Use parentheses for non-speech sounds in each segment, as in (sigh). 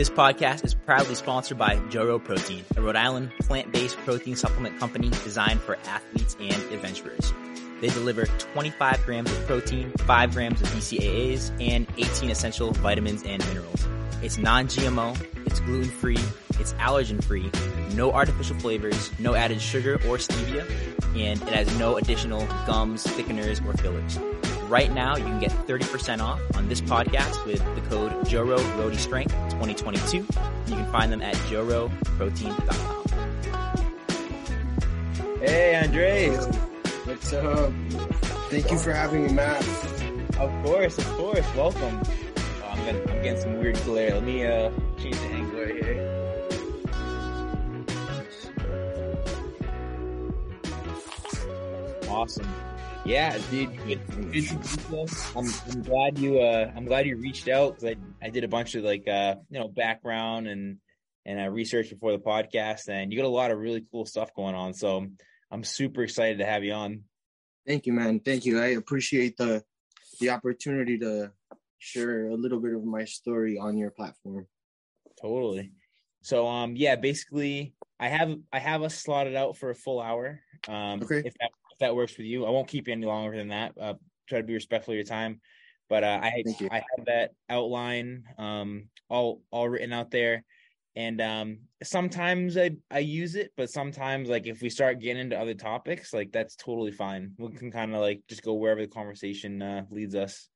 This podcast is proudly sponsored by Joro Protein, a Rhode Island plant-based protein supplement company designed for athletes and adventurers. They deliver 25 grams of protein, 5 grams of BCAAs, and 18 essential vitamins and minerals. It's non-GMO, it's gluten-free, it's allergen-free, no artificial flavors, no added sugar or stevia, and it has no additional gums, thickeners, or fillers. Right now, you can get 30% off on this podcast with the code JORO Rhody Strength 2022. You can find them at joroprotein.com. Hey, Andres. What's up? Thank you for having me, Matt. Of course, of course. Welcome. Oh, I'm, gonna, I'm getting some weird glare. Let me uh, change the angle right here. Awesome. Yeah, dude. I'm, I'm glad you. Uh, I'm glad you reached out because I I did a bunch of like uh you know background and and uh, research before the podcast, and you got a lot of really cool stuff going on. So I'm super excited to have you on. Thank you, man. Thank you. I appreciate the the opportunity to share a little bit of my story on your platform. Totally. So um yeah, basically I have I have us slotted out for a full hour. Um Okay. if that that works with you. I won't keep you any longer than that. Uh try to be respectful of your time. But uh I. I have that outline um all all written out there. And um sometimes I I use it, but sometimes like if we start getting into other topics, like that's totally fine. We can kind of like just go wherever the conversation uh leads us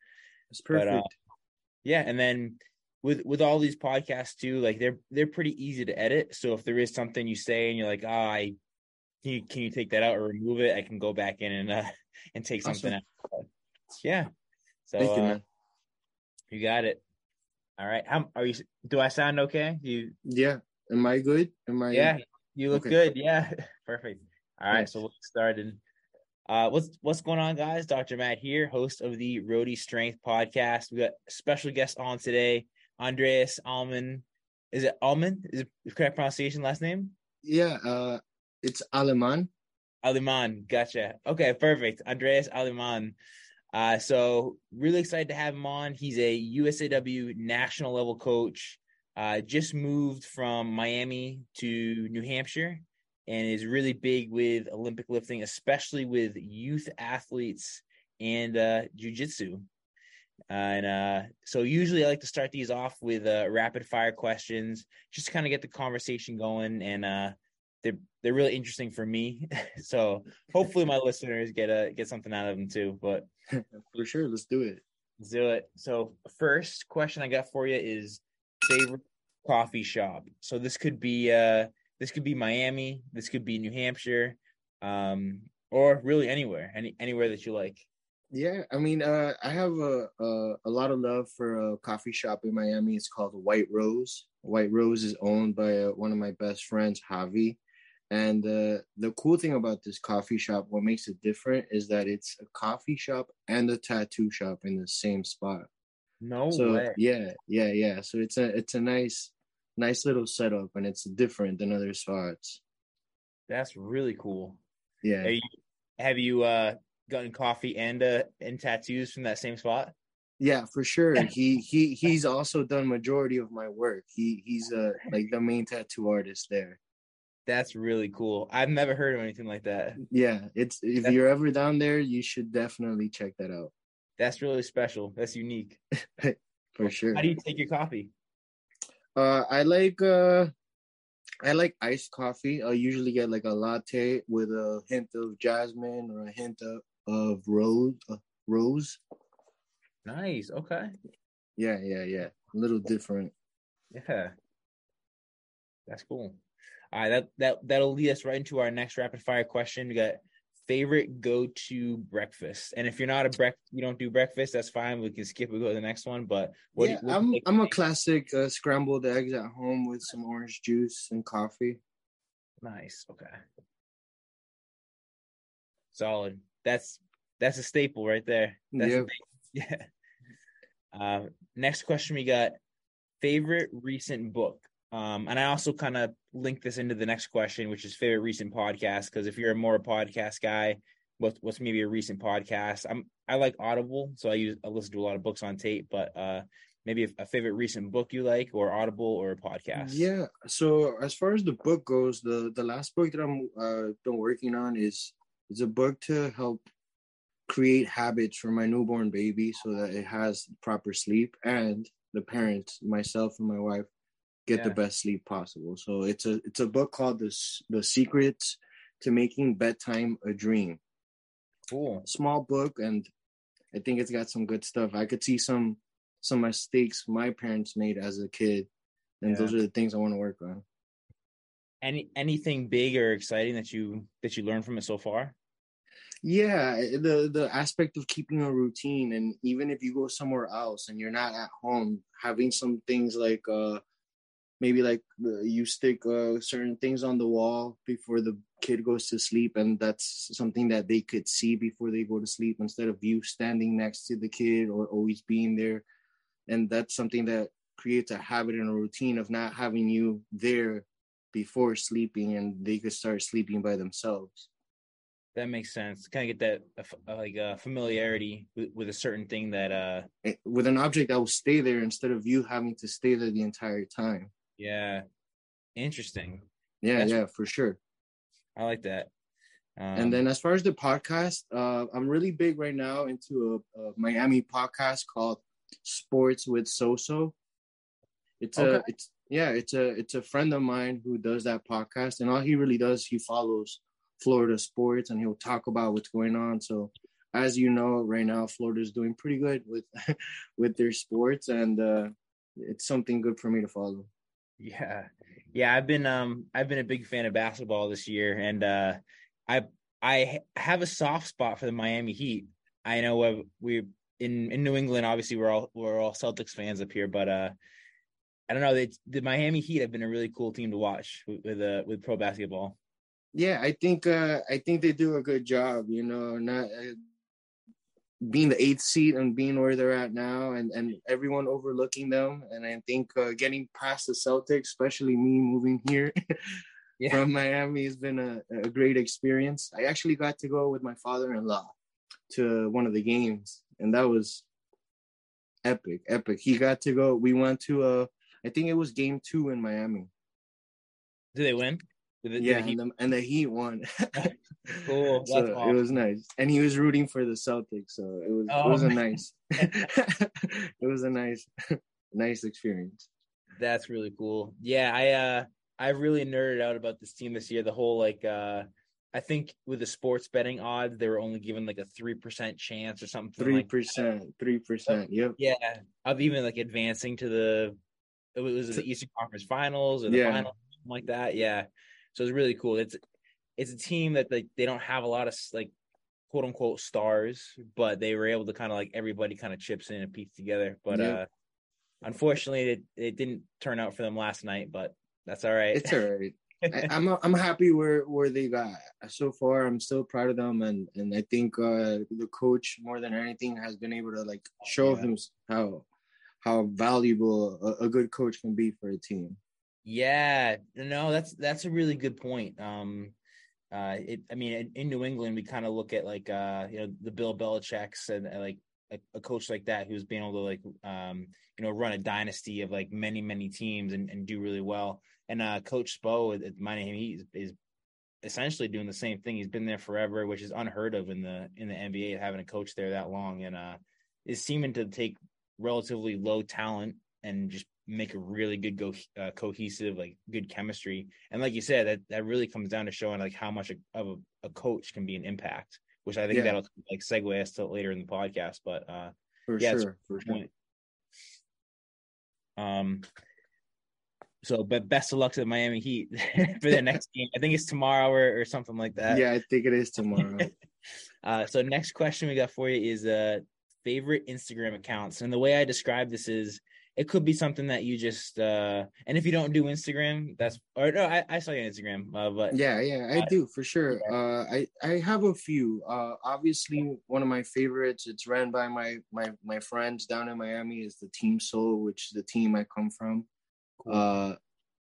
It's But, perfect. uh, yeah and then with with all these podcasts too like they're they're pretty easy to edit so if there is something you say and you're like ah i can you, can you take that out or remove it i can go back in and uh (laughs) and take something Awesome. out But, yeah so Thank you, uh, man. you got it all right how are you do i sound okay you Yeah. Am I good? Am I? yeah you look Okay. good yeah (laughs) perfect all right Nice. so we'll get started uh what's what's going on guys dr matt here host of the Rhody strength podcast we got special guest on today andreas alman is it alman is it correct pronunciation last name Yeah. Uh, it's Aleman. aliman gotcha. Okay perfect. Andreas Aleman uh so really excited to have him on. He's a usaw national level coach. Uh just moved from miami to new hampshire and is really big with olympic lifting especially with youth athletes and uh jiu-jitsu. And uh so usually i like to start these off with uh rapid fire questions just to kind of get the conversation going and uh they're they're really interesting for me (laughs) so hopefully my listeners get a get something out of them too but (laughs) For sure. Let's do it. let's do it so first question i got for you is favorite coffee shop so this could be uh this could be miami this could be new hampshire um or really anywhere any anywhere that you like Yeah. I mean, uh, I have a, a a lot of love for a coffee shop in Miami. It's called White Rose. White Rose is owned by uh, one of my best friends, Javi. And uh, the cool thing about this coffee shop, what makes it different, is that it's a coffee shop and a tattoo shop in the same spot. no so way yeah, yeah, yeah. So it's a it's a nice nice little setup, and it's different than other spots. that's really cool Yeah, you, have you uh gotten coffee and uh and tattoos from that same spot yeah, for sure. (laughs) he he he's also done majority of my work. He he's uh like the main tattoo artist there. That's really cool i've never heard of anything like that Yeah, it's if That- you're ever down there, you should definitely check that out that's really special that's unique (laughs) for sure. how do you take your coffee Uh, I like uh, I like iced coffee. I usually get like a latte with a hint of jasmine or a hint of, of rose. Uh, rose. nice okay Yeah, yeah, yeah. A little different. yeah that's cool all right that that that'll lead us right into our next rapid fire question we got favorite go-to breakfast and if you're not a break you don't do breakfast that's fine we can skip we go to the next one but what yeah, you, what I'm I'm a classic uh, scrambled eggs at home with some orange juice and coffee. Nice. Okay. Solid. That's that's a staple right there. That's Yep. (laughs) yeah. Uh, next question we got favorite recent book. Um, and I also kind of link this into the next question, which is favorite recent podcast. Because if you're a more a podcast guy, what, what's maybe a recent podcast? I'm I like Audible, so I use I listen to a lot of books on tape. But uh, maybe a, favorite recent book you like, or Audible, or a podcast. Yeah. So as far as the book goes, the the last book that I'm uh, been working on is is a book to help create habits for my newborn baby so that it has proper sleep and the parents, myself and my wife, get yeah. the best sleep possible. So it's a it's a book called the the Secrets to Making Bedtime a Dream. Cool. Small book, and I think it's got some good stuff. I could see some some mistakes my parents made as a kid, and yeah. those are the things I want to work on. Any anything big or exciting that you that you learned from it so far? Yeah, the the aspect of keeping a routine, and even if you go somewhere else and you're not at home, having some things like uh maybe like you stick uh, certain things on the wall before the kid goes to sleep and that's something that they could see before they go to sleep instead of you standing next to the kid or always being there. And that's something that creates a habit and a routine of not having you there before sleeping and they could start sleeping by themselves. That makes sense. Kind of get that uh, like uh, familiarity with, with, a certain thing that uh eh, with an object that will stay there instead of you having to stay there the entire time yeah. Interesting. Yeah, That's, yeah, for sure. I like that. Um, and then as far as the podcast, uh, I'm really big right now into a, a Miami podcast called Sports with Soso. It's okay. a it's yeah, it's a it's a friend of mine who does that podcast, and all he really does, he follows Florida sports, and he'll talk about what's going on. So, as you know, right now Florida's doing pretty good with (laughs) with their sports, and uh, it's something good for me to follow. Yeah. Yeah, I've been um I've been a big fan of basketball this year and uh I I have a soft spot for the Miami Heat. I know we in in New England obviously we're all we're all Celtics fans up here but uh I don't know the the Miami Heat have been a really cool team to watch with with, uh, with pro basketball. Yeah, I think uh I think they do a good job, you know, not uh, being the eighth seed and being where they're at now and, and everyone overlooking them. And I think uh, getting past the Celtics, especially me moving here (laughs) yeah. from Miami, has been a, a great experience. I actually got to go with my father in law to one of the games, and that was epic, epic. He got to go. We went to, uh, I think it was game two in Miami. Did they win? The, yeah, the and, the, and, the, Heat won. (laughs) cool. so awesome. it was nice, and he was rooting for the Celtics, so it was oh, it was man. a nice, (laughs) it was a nice, (laughs) nice experience. That's really cool. Yeah, I uh I really nerded out about this team this year. The whole like uh I think with the sports betting odds, they were only given like a three percent chance or something. Three percent, three percent. Yep. Yeah, of even like advancing to the it was the Eastern Conference Finals or the yeah. final, like that. Yeah. So it's really cool. It's it's a team that like they don't have a lot of like quote unquote stars, but they were able to kind of like everybody kind of chips in and piece together. But yeah. uh unfortunately, it it didn't turn out for them last night. But that's all right. It's all right. (laughs) I, I'm I'm happy where where they got so far. I'm still proud of them, and and I think uh, the coach more than anything has been able to like show yeah. him how how valuable a, a, good coach can be for a team. Yeah, no, that's that's a really good point. Um, uh, it, I mean, in, in New England, we kind of look at like uh, you know, the Bill Belichick's and, and like a, a, coach like that who's been able to like um, you know, run a dynasty of like many many teams and, and do really well. And uh, Coach Spo Miami Heat is, is essentially doing the same thing. He's been there forever, which is unheard of in the in the NBA having a coach there that long, and uh, is seeming to take relatively low talent and just make a really good go uh, cohesive like good chemistry. And like you said that that really comes down to showing like how much of a, a coach can be an impact which i think yeah. that'll like segue us to later in the podcast but uh for yeah, sure for sure. Um so but best of luck to the miami heat (laughs) for their next game. I think it's tomorrow or, or something like that. Yeah i think it is tomorrow. (laughs) Uh so next question we got for you is uh favorite instagram accounts. And the way i describe this is it could be something that you just uh and if you don't do instagram that's or no i, I saw your instagram uh, but yeah yeah i uh, do for sure. Uh i i have a few. Uh obviously one of my favorites it's ran by my my my friends down in miami is the team soul which is the team i come from. Cool. uh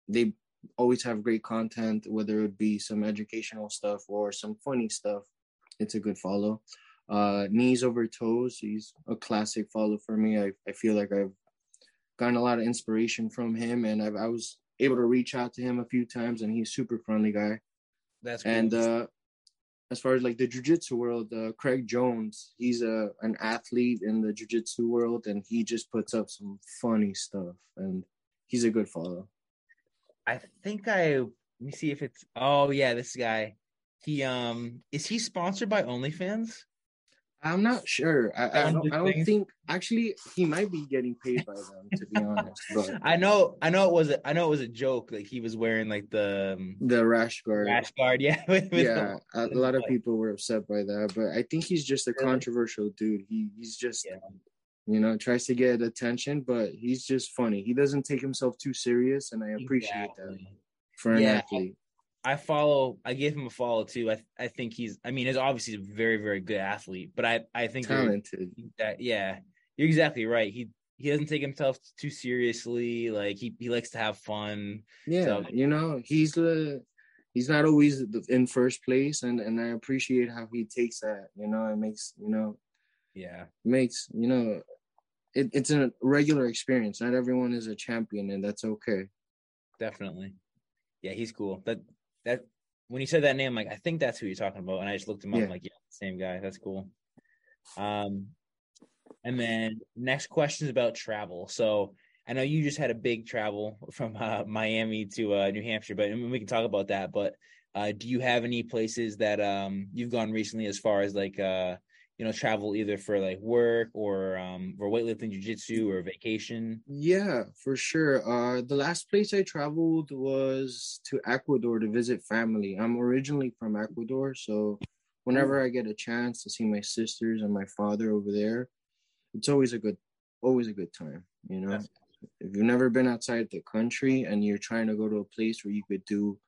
they always have great content whether it be some educational stuff or some funny stuff. It's a good follow. Uh knees over toes he's a classic follow for me. I, I feel like i've gotten a lot of inspiration from him, and I've, I was able to reach out to him a few times, and he's super friendly guy. That's cool. And uh, as far as like the jujitsu world, uh, Craig Jones, he's a an athlete in the jujitsu world, and he just puts up some funny stuff, and he's a good follow. I think I let me see if it's oh yeah, this guy. He um is he sponsored by OnlyFans? I'm not sure. I, I don't, I don't think actually he might be getting paid by them to be honest. But (laughs) I know I know it was a, I know it was a joke. Like he was wearing like the um, the rash guard, rash guard, (laughs) yeah. with- with yeah, a, the- a lot of people were upset by that, but I think he's just a Really? controversial dude. He he's just Yeah. you know tries to get attention, but he's just funny. He doesn't take himself too serious, and I appreciate that for an Yeah. athlete. I follow. I gave him a follow too. I I think he's. I mean, he's obviously a very very good athlete, but I I think Talented. that yeah, you're exactly right. He he doesn't take himself too seriously. Like he he likes to have fun. Yeah, So- you know, he's the he's not always in first place, and and I appreciate how he takes that. You know, it makes you know Yeah, makes you know it, it's a regular experience. Not everyone is a champion, and that's okay. definitely. Yeah, he's cool. That that when you said that name, like I think that's who you're talking about, and I just looked him up. Yeah. I'm like, yeah, same guy. That's cool. Um, and then next question is about travel. So I know you just had a big travel from uh, Miami to uh, New Hampshire, but we can talk about that. But uh, do you have any places that um you've gone recently as far as like uh you know travel either for like work or um for weightlifting, jujitsu, or vacation? Yeah, for sure. Uh, the last place I traveled was to Ecuador to visit family. I'm originally from Ecuador, so whenever I get a chance to see my sisters and my father over there, it's always a good, always a good time. You know, That's- if you've never been outside the country and you're trying to go to a place where you could do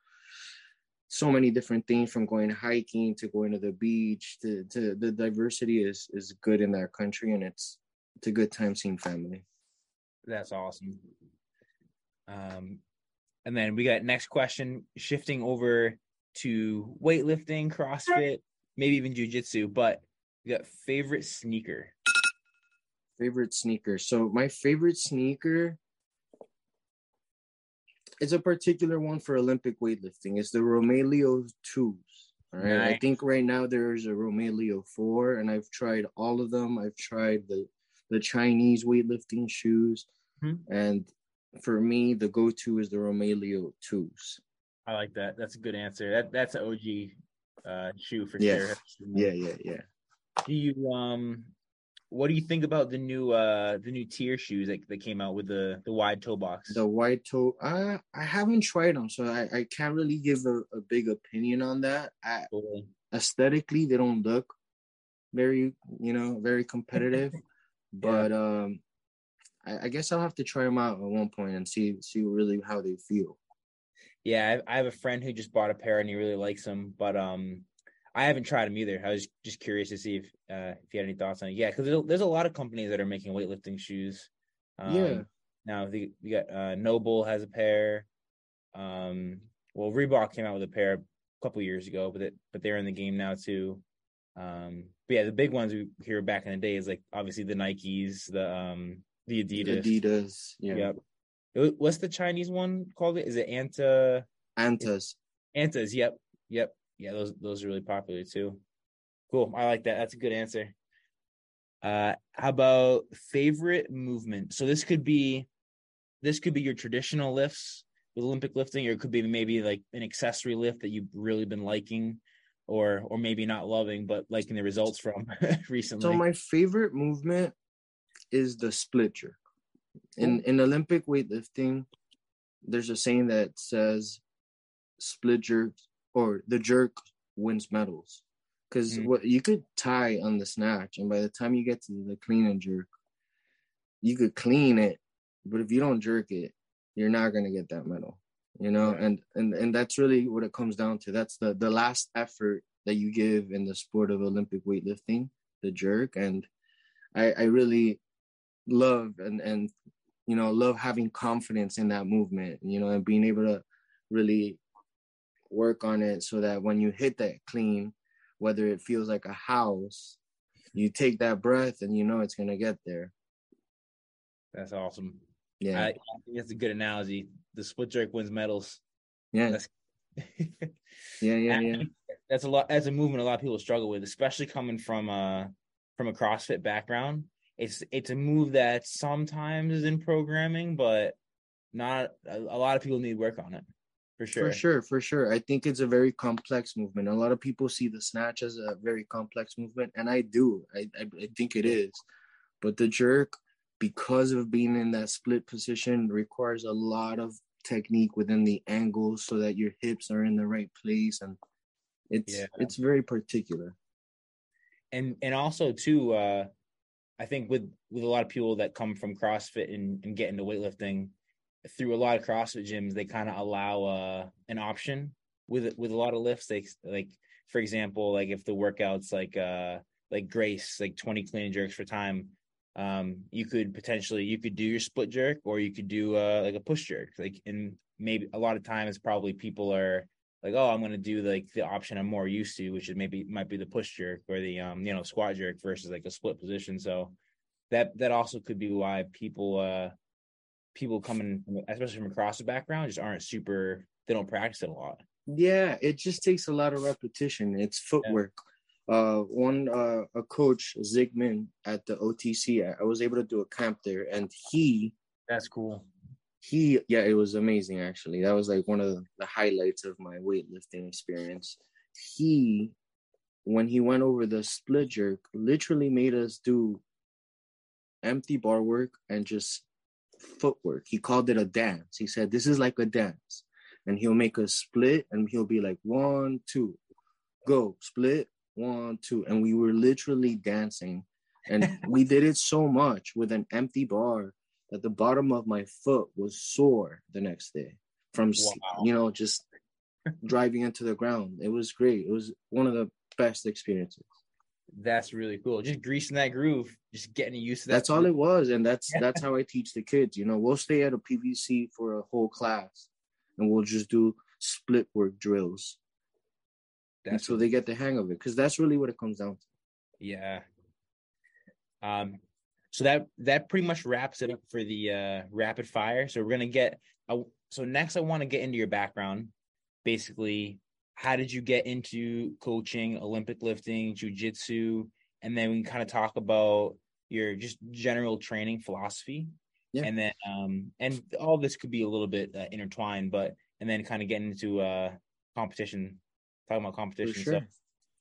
so many different things from going hiking to going to the beach to, to the diversity is is good in that country and it's it's a good time seeing family That's awesome. Um, and then we got next question, shifting over to weightlifting, CrossFit, maybe even jujitsu. But we got favorite sneaker. Favorite sneaker. So my favorite sneaker is a particular one for Olympic weightlifting. It's the Romaleos twos. All right. I think right now there's a Romaleos four, and I've tried all of them. I've tried the the Chinese weightlifting shoes, Mhm. and for me, the go-to is the Romaleos twos. I like that. That's a good answer. That that's an OG uh, shoe for Yeah. sure. Yeah, yeah, yeah. Do you um, what do you think about the new uh the new TYR shoes that, that came out with the the wide toe box? The wide toe. I I haven't tried them, so I I can't really give a, a big opinion on that. I, Totally. aesthetically they don't look very you know very competitive (laughs) but um I, I guess i'll have to try them out at one point and see see really how they feel Yeah, I, I have a friend who just bought a pair and he really likes them, but um, I haven't tried them either. I was just curious to see if uh if you had any thoughts on it. Yeah, because there's, a lot of companies that are making weightlifting shoes. Um, Yeah. Now the, we got uh, NOBULL has a pair. Um, well, Reebok came out with a pair a couple years ago, but it, but they're in the game now too. Um, but yeah, the big ones we hear back in the day is like obviously the Nikes, the um, the Adidas. adidas yeah Yep. It- What's the Chinese one called? It is it Anta. antas Antas, yep, yep, yeah. Those those are really popular too. Cool, I like that. That's a good answer. Uh, how about favorite movement? So this could be, this could be your traditional lifts with Olympic lifting, or it could be maybe like an accessory lift that you've really been liking, or or maybe not loving but liking the results from (laughs) recently. so my favorite movement is the split jerk in in olympic weightlifting there's a saying that says split jerk or the jerk wins medals because Mm. what you could tie on the snatch and by the time you get to the clean and jerk you could clean it but if you don't jerk it you're not going to get that medal you know Right. and and and that's really what it comes down to that's the the last effort that you give in the sport of olympic weightlifting the jerk and i i really love and and you know love having confidence in that movement you know and being able to really work on it so that when you hit that clean whether it feels like a house you take that breath and you know it's going to get there That's awesome. Yeah, I, I think that's a good analogy. The split jerk wins medals. Yeah. That's, (laughs) yeah, yeah, yeah. (laughs) That's a lot. That's a movement a lot of people struggle with, especially coming from a from a CrossFit background. It's it's a move that sometimes is in programming, but not a, a lot of people need work on it. For sure. For sure, for sure. I think it's a very complex movement. A lot of people see the snatch as a very complex movement, and I do. I, I, I think it is. But the jerk, because of being in that split position, requires a lot of technique within the angles so that your hips are in the right place and it's yeah. it's very particular and and also too uh i think with with a lot of people that come from crossfit and, and get into weightlifting through a lot of CrossFit gyms, they kind of allow uh, an option with with a lot of lifts. They like, for example, like if the workouts like uh like Grace, like twenty clean and jerks for time, um, you could potentially you could do your split jerk or you could do uh like a push jerk. Like, and maybe a lot of times probably people are like, oh, I'm gonna do like the option I'm more used to, which is maybe might be the push jerk or the um you know squat jerk versus like a split position. So that that also could be why people uh people coming, especially from across the background, just aren't super. They don't practice it a lot. Yeah, it just takes a lot of repetition. It's footwork. Yeah. Uh, one uh, a coach Zygmunt at the OTC. I was able to do a camp there, and he. That's cool. He, yeah, it was amazing. Actually, that was like one of the highlights of my weightlifting experience. He, when he went over the split jerk, literally made us do empty bar work and just footwork. He called it a dance. He said, This is like a dance. And he'll make a split and he'll be like, One, two, go, split, one, two. And we were literally dancing. And (laughs) we did it so much with an empty bar that the bottom of my foot was sore the next day from, wow. you know, just driving into the ground. It was great. It was one of the best experiences that's really cool. Just greasing that groove, just getting used to that. That's all it was, and that's that's how I teach the kids. You know, we'll stay at a PVC for a whole class, and we'll just do split work drills. That's so they get the hang of it, because that's really what it comes down to. Yeah. Um. So that that pretty much wraps it up for the uh rapid fire. So we're gonna get. A, so next, I want to get into your background, basically how did you get into coaching olympic lifting jiu-jitsu and then we can kind of talk about your just general training philosophy yeah. and then um and all this could be a little bit uh, intertwined but and then kind of getting into uh competition talking about competition sure. so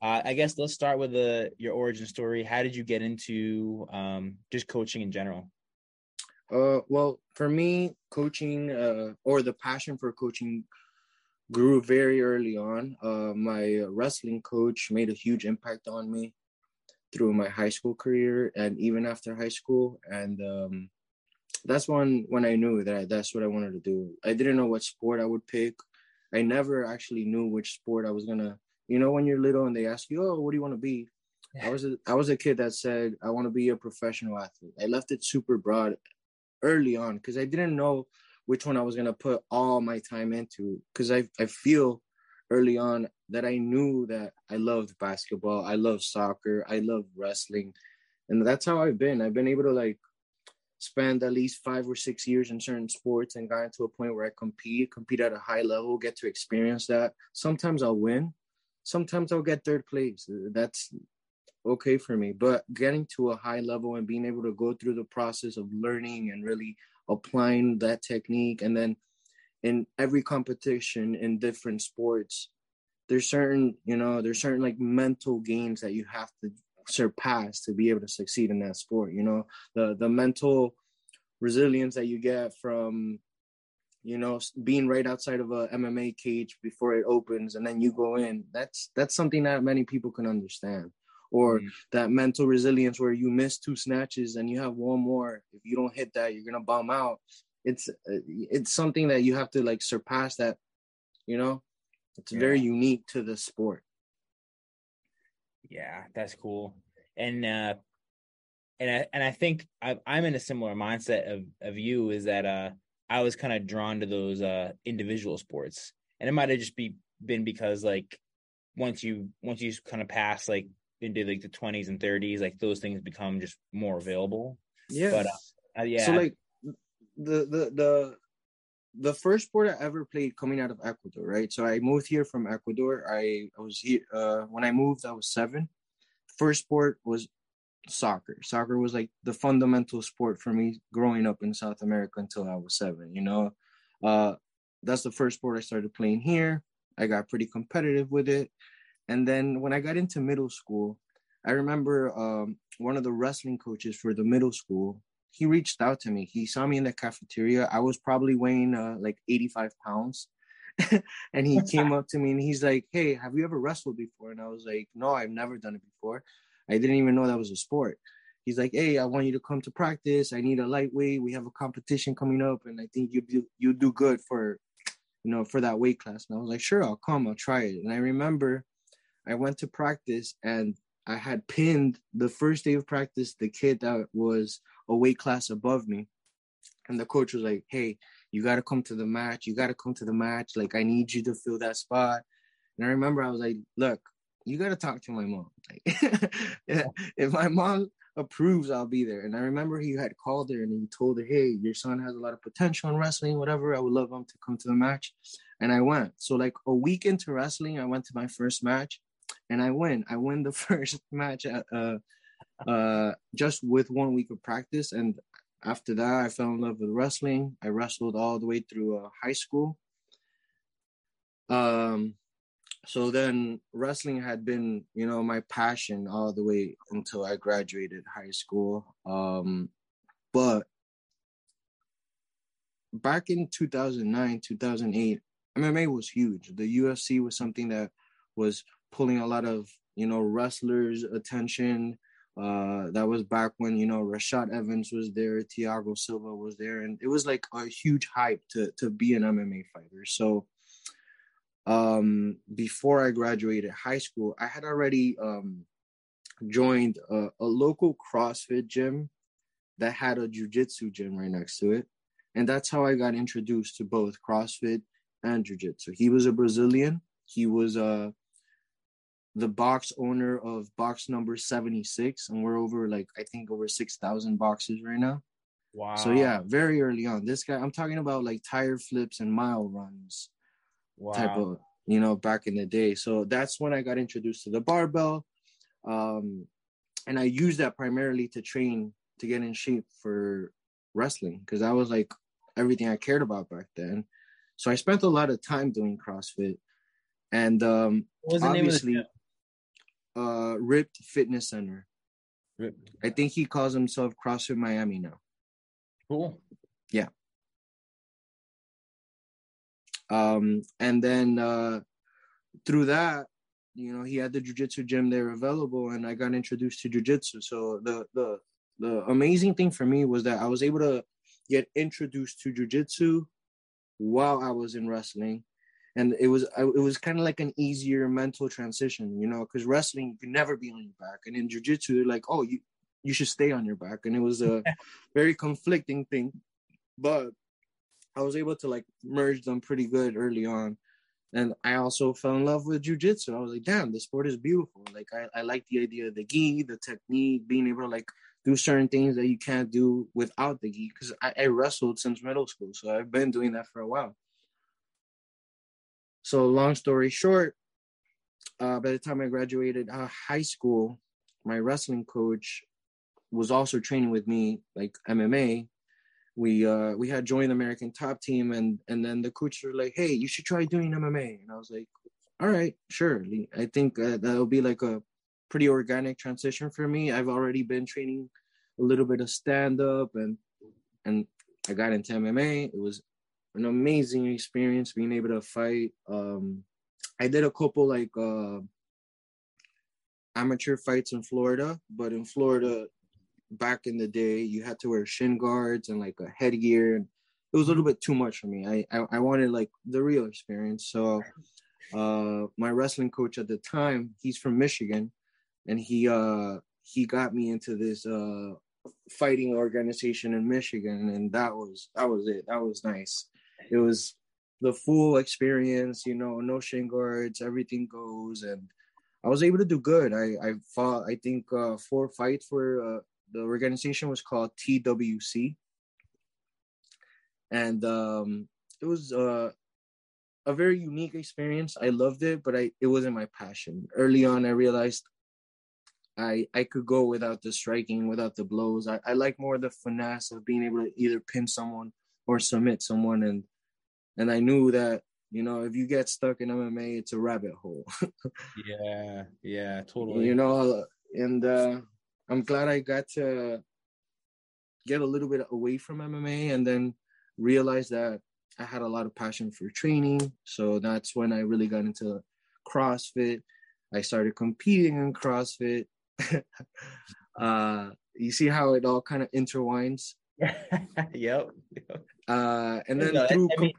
uh, I guess let's start with the your origin story. How did you get into um, just coaching in general? Uh, well, for me, coaching uh, or the passion for coaching grew very early on. Uh, my wrestling coach made a huge impact on me through my high school career and even after high school. And um, that's when when I knew that I, that's what I wanted to do. I didn't know what sport I would pick. I never actually knew which sport I was gonna. You know, when you're little and they ask you, "Oh, what do you want to be?" I was a, I was a kid that said I want to be a professional athlete. I left it super broad early on because I didn't know which one I was gonna put all my time into because I I feel early on that I knew that I loved basketball, I love soccer, I love wrestling, and that's how I've been. I've been able to like spend at least five or six years in certain sports and got to a point where I compete, compete at a high level, get to experience that. Sometimes I'll win, sometimes I'll get third place. That's okay for me. But getting to a high level and being able to go through the process of learning and really applying that technique. And then in every competition in different sports there's certain you know there's certain like mental gains that you have to surpass to be able to succeed in that sport you know? The the mental resilience that you get from you know being right outside of a MMA cage before it opens and then you go in that's that's something that many people can understand or mm-hmm. that mental resilience where you miss two snatches and you have one more. If you don't hit that you're gonna bomb out. It's uh, it's something that you have to like surpass that you know? It's yeah. very unique to the sport. Yeah that's cool. And uh and I, and I think I, I'm in a similar mindset of, of you is that uh I was kind of drawn to those uh individual sports. And it might have just be been because like once you once you kind of pass like into like the 20s and 30s like those things become just more available yeah but uh, uh, yeah so like the the the the first sport I ever played coming out of Ecuador, right? So I moved here from Ecuador. I, I was here uh, when I moved. I was seven. First sport was soccer. Soccer was like the fundamental sport for me growing up in South America until I was seven. You know, uh, that's the first sport I started playing here. I got pretty competitive with it, and then when I got into middle school, I remember um, one of the wrestling coaches for the middle school he reached out to me. He saw me in the cafeteria. I was probably weighing uh, like 85 pounds. (laughs) and he came up to me and he's like, Hey, have you ever wrestled before? And I was like, No, I've never done it before. I didn't even know that was a sport. He's like, Hey, I want you to come to practice. I need a lightweight. We have a competition coming up, and I think you do you do good for you know for that weight class. And I was like, Sure, I'll come, I'll try it. And I remember I went to practice and I had pinned the first day of practice the kid that was a weight class above me. And the coach was like, Hey, you got to come to the match. You got to come to the match. Like, I need you to fill that spot. And I remember I was like, Look, you got to talk to my mom. Like, (laughs) if my mom approves, I'll be there. And I remember he had called her and he told her, Hey, your son has a lot of potential in wrestling, whatever. I would love him to come to the match. And I went. So, like, a week into wrestling, I went to my first match and I win. I win the (laughs) first match at, uh, uh, just with one week of practice. And after that, I fell in love with wrestling. I wrestled all the way through uh, high school. Um, so then wrestling had been, you know, my passion all the way until I graduated high school. Um, but back in 2009, 2008, MMA was huge. The UFC was something that was pulling a lot of you know wrestlers' attention. Uh, that was back when you know Rashad Evans was there, Thiago Silva was there, and it was like a huge hype to to be an MMA fighter. So um, before I graduated high school, I had already um, joined a, a local CrossFit gym that had a jujitsu gym right next to it, and that's how I got introduced to both CrossFit and jujitsu. He was a Brazilian. He was a uh, the box owner of box number 76 and we're over like i think over 6000 boxes right now. Wow. so yeah very early on. This guy i'm talking about like tire flips and mile runs wow. type of you know back in the day. So that's when i got introduced to the barbell um and i used that primarily to train to get in shape for wrestling because that was like everything i cared about back then. So i spent a lot of time doing crossfit and um obviously uh Ripped Fitness Center. Ripped. I think he calls himself CrossFit Miami now. Cool. Yeah. Um, and then uh through that, you know, he had the jujitsu gym there available, and I got introduced to jujitsu. So the the the amazing thing for me was that I was able to get introduced to jujitsu while I was in wrestling, and it was it was kind of like an easier mental transition, you know, because wrestling you can never be on your back, and in jujitsu they're like, oh, you you should stay on your back, and it was a (laughs) very conflicting thing, but I was able to like merge them pretty good early on, and I also fell in love with jujitsu. I was like, damn, this sport is beautiful. Like I I like the idea of the gi, the technique, being able to like do certain things that you can't do without the gi, because I, I wrestled since middle school, so I've been doing that for a while. So long story short, uh, by the time I graduated uh, high school, my wrestling coach was also training with me, like MMA. We uh, we had joined the American Top Team, and and then the coach were like, "Hey, you should try doing MMA." And I was like, "All right, sure." I think uh, that'll be like a pretty organic transition for me. I've already been training a little bit of stand up, and and I got into MMA. It was an amazing experience being able to fight. Um, I did a couple like uh, amateur fights in Florida, but in Florida back in the day, you had to wear shin guards and like a headgear, and it was a little bit too much for me. I I, I wanted like the real experience. So, uh, my wrestling coach at the time, he's from Michigan, and he uh he got me into this uh fighting organization in Michigan, and that was that was it. That was nice it was the full experience, you know, no shin guards, everything goes, and I was able to do good. I I fought, I think, uh, four fights for uh, the organization was called TWC, and um, it was uh, a very unique experience. I loved it, but I it wasn't my passion. Early on, I realized I I could go without the striking, without the blows. I, I like more the finesse of being able to either pin someone or submit someone, and and I knew that you know if you get stuck in MMA, it's a rabbit hole. (laughs) yeah, yeah, totally. You know, and uh, I'm glad I got to get a little bit away from MMA, and then realize that I had a lot of passion for training. So that's when I really got into CrossFit. I started competing in CrossFit. (laughs) uh, you see how it all kind of intertwines. (laughs) yep. Uh, and then no, through, I mean,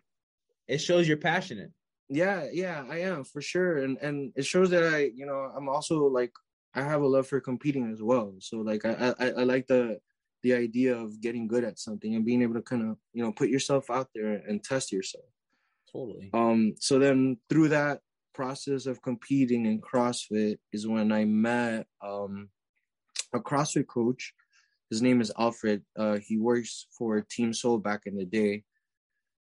it shows you're passionate. Yeah, yeah, I am for sure, and and it shows that I, you know, I'm also like I have a love for competing as well. So like I I, I like the the idea of getting good at something and being able to kind of you know put yourself out there and test yourself. Totally. Um so then through that process of competing in crossfit is when i met um a crossfit coach. His name is alfred. Uh he works for team soul back in the day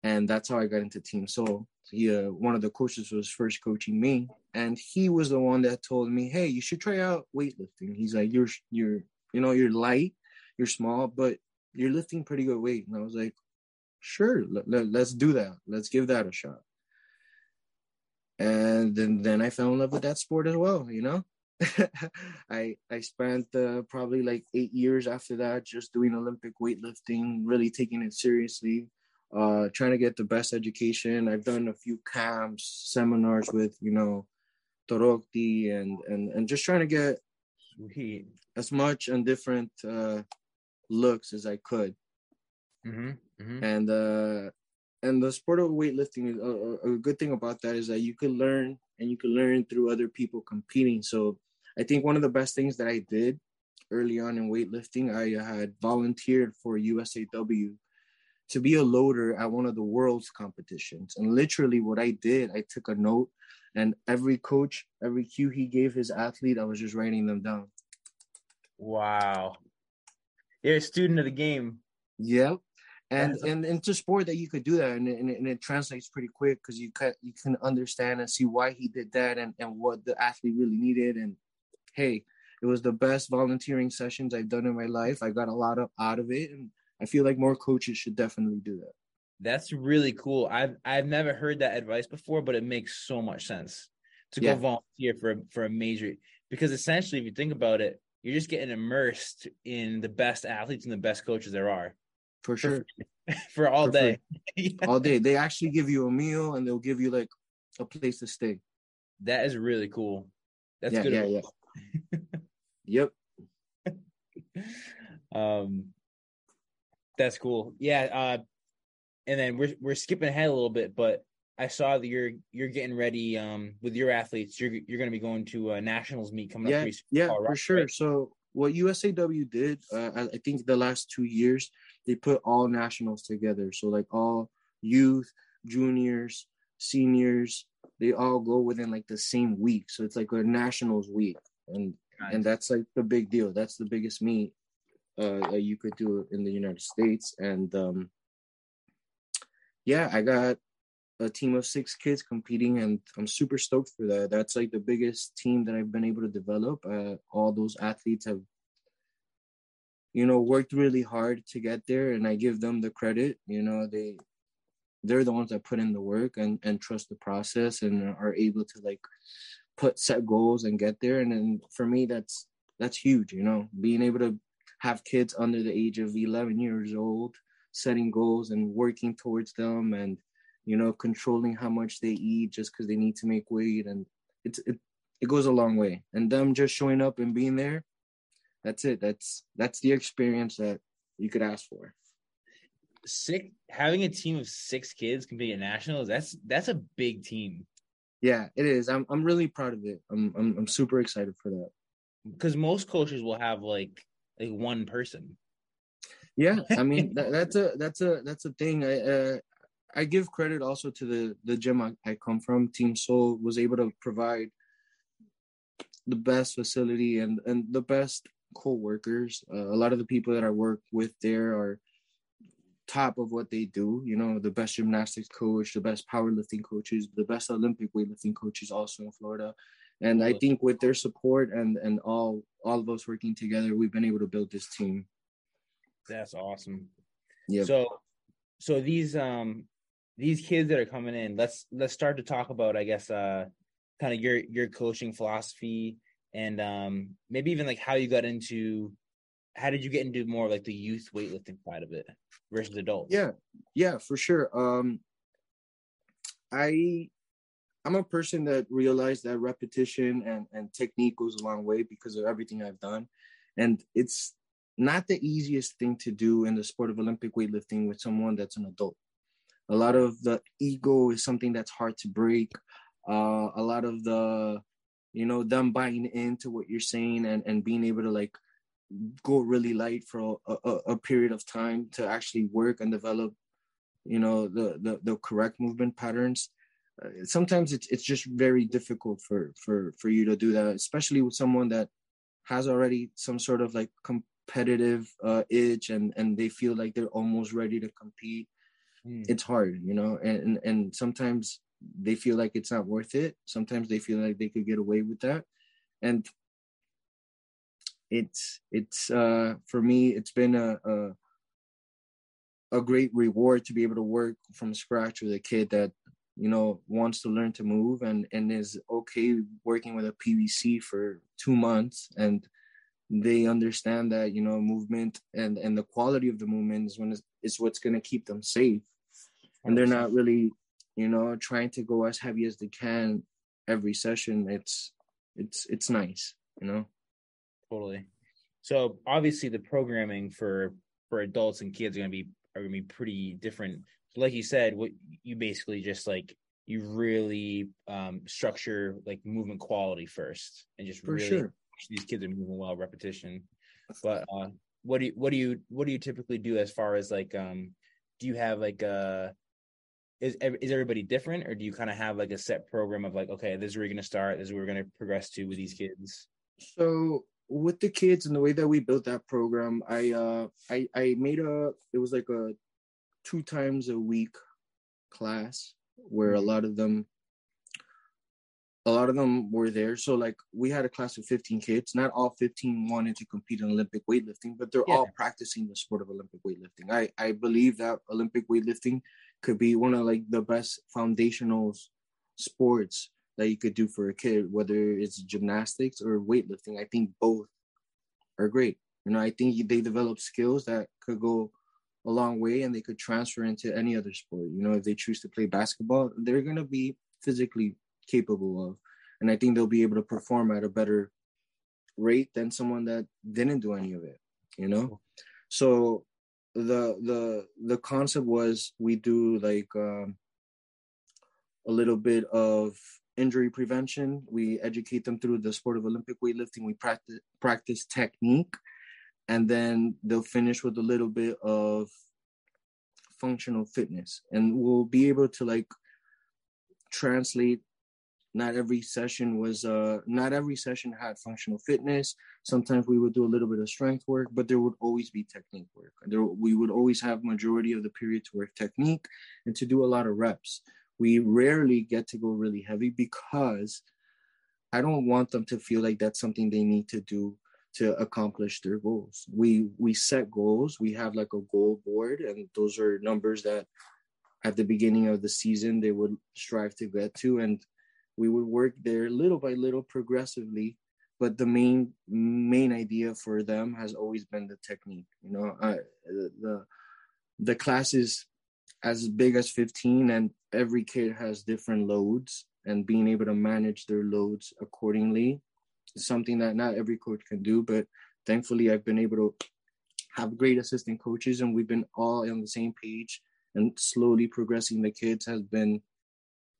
and that's how i got into team soul he uh, one of the coaches was first coaching me and he was the one that told me hey you should try out weightlifting he's like you're you're you know you're light you're small, but you're lifting pretty good weight. And I was like, sure, let, let, let's do that. Let's give that a shot. And then, then I fell in love with that sport as well, you know? (laughs) I I spent uh, probably like eight years after that just doing Olympic weightlifting, really taking it seriously, uh, trying to get the best education. I've done a few camps, seminars with you know Torokhtiy, and and and just trying to get Sweet. as much and different uh, looks as I could. Mm-hmm, mm-hmm. And uh, and the sport of weightlifting is a, a, good thing about that is that you can learn and you can learn through other people competing. So I think one of the best things that I did early on in weightlifting, I had volunteered for USAW to be a loader at one of the world's competitions. And literally, what I did, I took a note, and every coach, every cue he gave his athlete, I was just writing them down. Wow you're a student of the game. Yep. And and into sport that you could do that and, and, and it translates pretty quick because you can you can understand and see why he did that and, and what the athlete really needed and hey it was the best volunteering sessions I've done in my life I got a lot of out of it and I feel like more coaches should definitely do that. That's really cool. I've I've never heard that advice before, but it makes so much sense to go volunteer for a, for a major because essentially, if you think about it, you're just getting immersed in the best athletes and the best coaches there are. For sure. For, (laughs) for all for day. (laughs) yeah. All day. They actually give you a meal and they'll give you like a place to stay. That is really cool. That's yeah, good. Yeah, yeah. (laughs) yep. um that's cool. Yeah, uh and then we're we're skipping ahead a little bit, but I saw that you're you're getting ready um, with your athletes. You're you're going to be going to a nationals meet coming yeah, up. Yeah, for sure. Right? So what USAW did, uh, I think the last two years they put all nationals together. So like all youth, juniors, seniors, they all go within like the same week. So it's like a nationals week, and nice. and that's like the big deal. That's the biggest meet uh, you could do in the United States. And um, yeah, I got a team of six kids competing, and I'm super stoked for that. That's like the biggest team that I've been able to develop. Uh, all those athletes have, you know, worked really hard to get there, and I give them the credit. You know, they they're the ones that put in the work and and trust the process and are able to like put set goals and get there. And then for me, that's that's huge. You know, being able to have kids under the age of 11 years old setting goals and working towards them and you know, controlling how much they eat just because they need to make weight, and it's it it goes a long way. And them just showing up and being there, that's it. That's that's the experience that you could ask for. Six having a team of six kids compete at nationals, that's that's a big team. Yeah, it is. I'm I'm really proud of it. I'm I'm, I'm super excited for that. Because most coaches will have like like one person. Yeah, (laughs) I mean that, that's a that's a that's a thing. I uh, I give credit also to the the gym I, I come from. Team Soul was able to provide the best facility and and the best co-workers. Uh, a lot of the people that I work with there are top of what they do. You know, the best gymnastics coach, the best powerlifting coaches, the best Olympic weightlifting coaches also in Florida. And I think with their support and and all all of us working together, we've been able to build this team. That's awesome. Yeah. So so these um these kids that are coming in, let's let's start to talk about I guess uh kind of your your coaching philosophy and um maybe even like how you got into how did you get into more like the youth weightlifting side of it versus adults? Yeah, yeah, for sure. Um, I I'm a person that realized that repetition and and technique goes a long way because of everything I've done, and it's not the easiest thing to do in the sport of Olympic weightlifting with someone that's an adult. A lot of the ego is something that's hard to break. Uh, a lot of the, you know, them buying into what you're saying and, and being able to like go really light for a, a, a, period of time to actually work and develop you know the the, the correct movement patterns sometimes it's it's just very difficult for for for you to do that especially with someone that has already some sort of like competitive uh itch and and they feel like they're almost ready to compete. Mm. it's hard you know and and sometimes they feel like it's not worth it. Sometimes they feel like they could get away with that. And it's it's uh for me it's been a, a a great reward to be able to work from scratch with a kid that you know wants to learn to move and and is okay working with a PVC for 2 months and they understand that you know movement and and the quality of the movement is when is, is what's going to keep them safe and they're not really you know trying to go as heavy as they can every session it's it's it's nice you know Totally. So obviously the programming for for adults and kids are gonna be are gonna be pretty different. So like you said, what you basically just like you really um structure like movement quality first and just for really sure. these kids are moving well repetition. But uh what do you what do you what do you typically do as far as like um do you have like a uh, is is everybody different or do you kind of have like a set program of like okay this is where you're going to start this is where we're going to progress to with these kids so with the kids and the way that we built that program, I uh I I made a it was like a two times a week class where a mm-hmm. lot of them a lot of them were there. So like we had a class of 15 kids. Not all 15 wanted to compete in Olympic weightlifting, but they're yeah. all practicing the sport of Olympic weightlifting. I I believe that Olympic weightlifting could be one of like the best foundational sports that you could do for a kid, whether it's gymnastics or weightlifting. I think both are great. You know, I think they develop skills that could go a long way and they could transfer into any other sport. You know, if they choose to play basketball, they're going to be physically capable of. And I think they'll be able to perform at a better rate than someone that didn't do any of it, you know? So the the the concept was we do like um, a little bit of injury prevention. We educate them through the sport of Olympic weightlifting. We practice practice technique, and then they'll finish with a little bit of functional fitness, and we'll be able to like translate. Not every session was uh not every session had functional fitness. Sometimes we would do a little bit of strength work, but there would always be technique work. There we would always have majority of the period to work technique and to do a lot of reps we rarely get to go really heavy because I don't want them to feel like that's something they need to do to accomplish their goals. We we set goals. We have like a goal board, and those are numbers that at the beginning of the season they would strive to get to, and we would work there little by little, progressively. But the main main idea for them has always been the technique. You know, I, the the classes as big as 15 and every kid has different loads and being able to manage their loads accordingly is something that not every coach can do but thankfully i've been able to have great assistant coaches and we've been all on the same page and slowly progressing the kids has been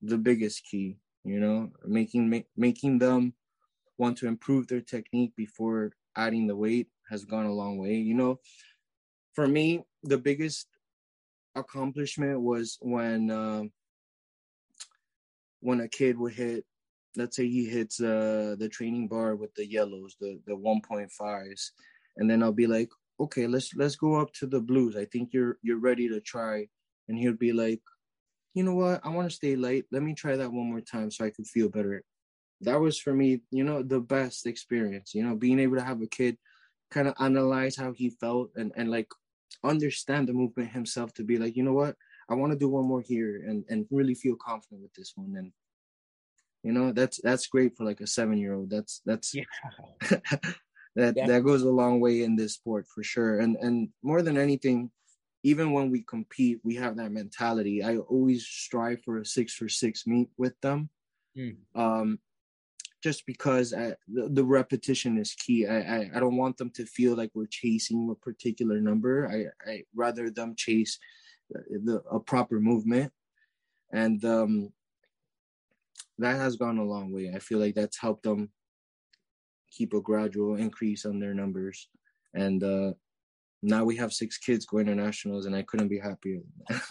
the biggest key you know making ma- making them want to improve their technique before adding the weight has gone a long way you know. For me the biggest accomplishment was when uh, when a kid would hit let's say he hits uh, the training bar with the yellows the the 1.5s and then i'll be like okay, let's let's go up to the blues. I think you're you're ready to try. And he would be like, you know what? I want to stay light. Let me try that one more time so I can feel better. That was for me, you know, the best experience. You know, being able to have a kid kind of analyze how he felt and and like understand the movement himself to be like, you know what? I want to do one more here and and really feel confident with this one. And you know, that's that's great for like a seven year old. That's that's yeah. (laughs) that yeah. that goes a long way in this sport for sure. And and more than anything, even when we compete, we have that mentality. I always strive for a six for six meet with them. Mm. Um, just because I, the, the, repetition is key. I, I, I don't want them to feel like we're chasing a particular number. I I rather them chase the, a proper movement, and um, that has gone a long way. I feel like that's helped them keep a gradual increase on their numbers, and uh, now we have six kids going to nationals, and I couldn't be happier. (laughs) (laughs)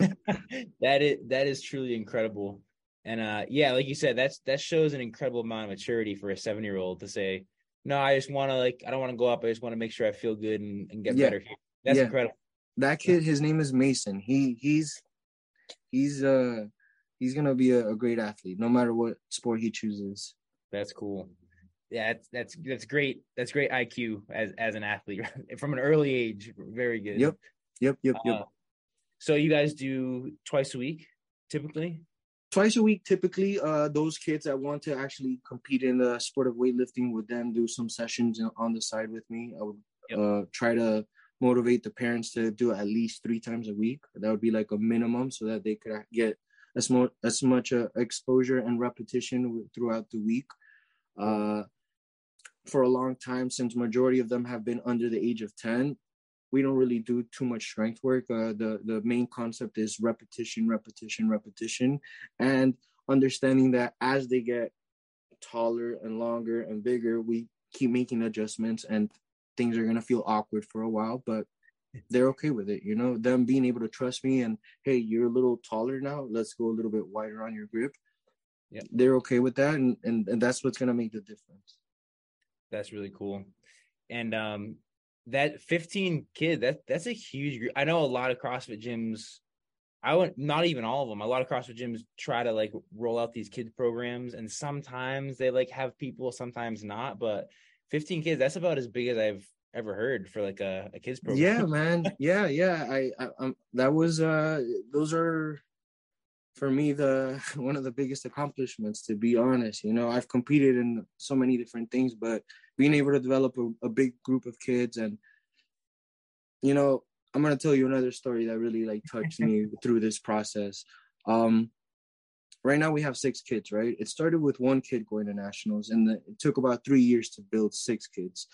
that is that is truly incredible, and uh, yeah, like you said, that's that shows an incredible amount of maturity for a seven year old to say, "No, I just want to like I don't want to go up. I just want to make sure I feel good and, and get yeah. better." That's yeah. incredible that kid, his name is Mason. He he's he's uh he's gonna be a, a, great athlete no matter what sport he chooses. That's cool. Yeah, that's that's that's great. That's great IQ as as an athlete (laughs) from an early age. Very good. Yep. Yep. Yep. Yep. Uh, so you guys do twice a week typically? Twice a week, typically. Uh, those kids that want to actually compete in the sport of weightlifting would then do some sessions on the side with me. I would yep. uh, try to motivate the parents to do it at least three times a week. That would be like a minimum so that they could get as as much uh, exposure and repetition throughout the week. Uh, for a long time, since majority of them have been under the age of ten, we don't really do too much strength work. Uh, the the main concept is repetition, repetition, repetition, and understanding that as they get taller and longer and bigger, we keep making adjustments and things are gonna feel awkward for a while, but they're okay with it. You know, them being able to trust me and hey, you're a little taller now. Let's go a little bit wider on your grip. Yeah, they're okay with that, and and, and that's what's gonna make the difference. That's really cool, and um, that 15 kid that that's a huge group. I know a lot of CrossFit gyms. I went not even all of them. A lot of CrossFit gyms try to like roll out these kids programs, and sometimes they like have people, sometimes not. But 15 kids that's about as big as i've ever heard for like a, a kids program. Yeah (laughs) man. Yeah yeah. I, I um that was uh those are for me the (laughs) one of the biggest accomplishments to be honest. You know i've competed in so many different things but being able to develop a, a big group of kids and you know i'm going to tell you another story that really like touched me (laughs) through this process. Um right now we have six kids right? It started with one kid going to nationals and the, it took about three years to build six kids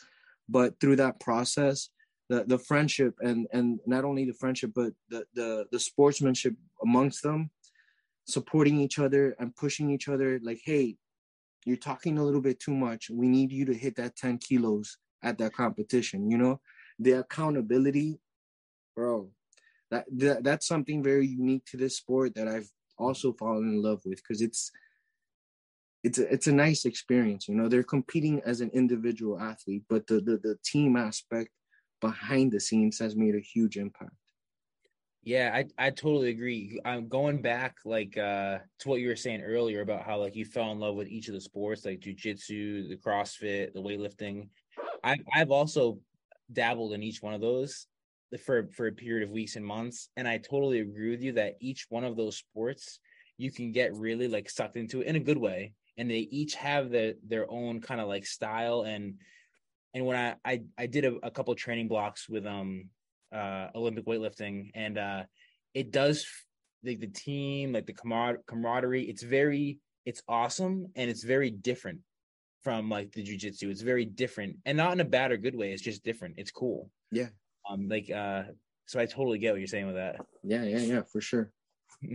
but through that process the the friendship and and not only the friendship but the the, the sportsmanship amongst them supporting each other and pushing each other like hey you're talking a little bit too much. We need you to hit that 10 kilos at that competition you know? The accountability bro that, that that's something very unique to this sport that i've also fallen in love with because it's it's a, it's a nice experience you know? They're competing as an individual athlete but the, the the team aspect behind the scenes has made a huge impact. Yeah i i totally agree. I'm going back like uh to what you were saying earlier about how like you fell in love with each of the sports like jiu-jitsu the crossfit the weightlifting i i've also dabbled in each one of those for for a period of weeks and months and i totally agree with you that each one of those sports you can get really like sucked into it in a good way and they each have the their own kind of like style and and when i i, I did a, a couple training blocks with um uh olympic weightlifting and uh it does like the team like the camar- camaraderie it's very it's awesome and it's very different from like the jiu-jitsu it's very different and not in a bad or good way it's just different it's cool yeah um, like uh, so I totally get what you're saying with that. Yeah, yeah, yeah, for sure. (laughs)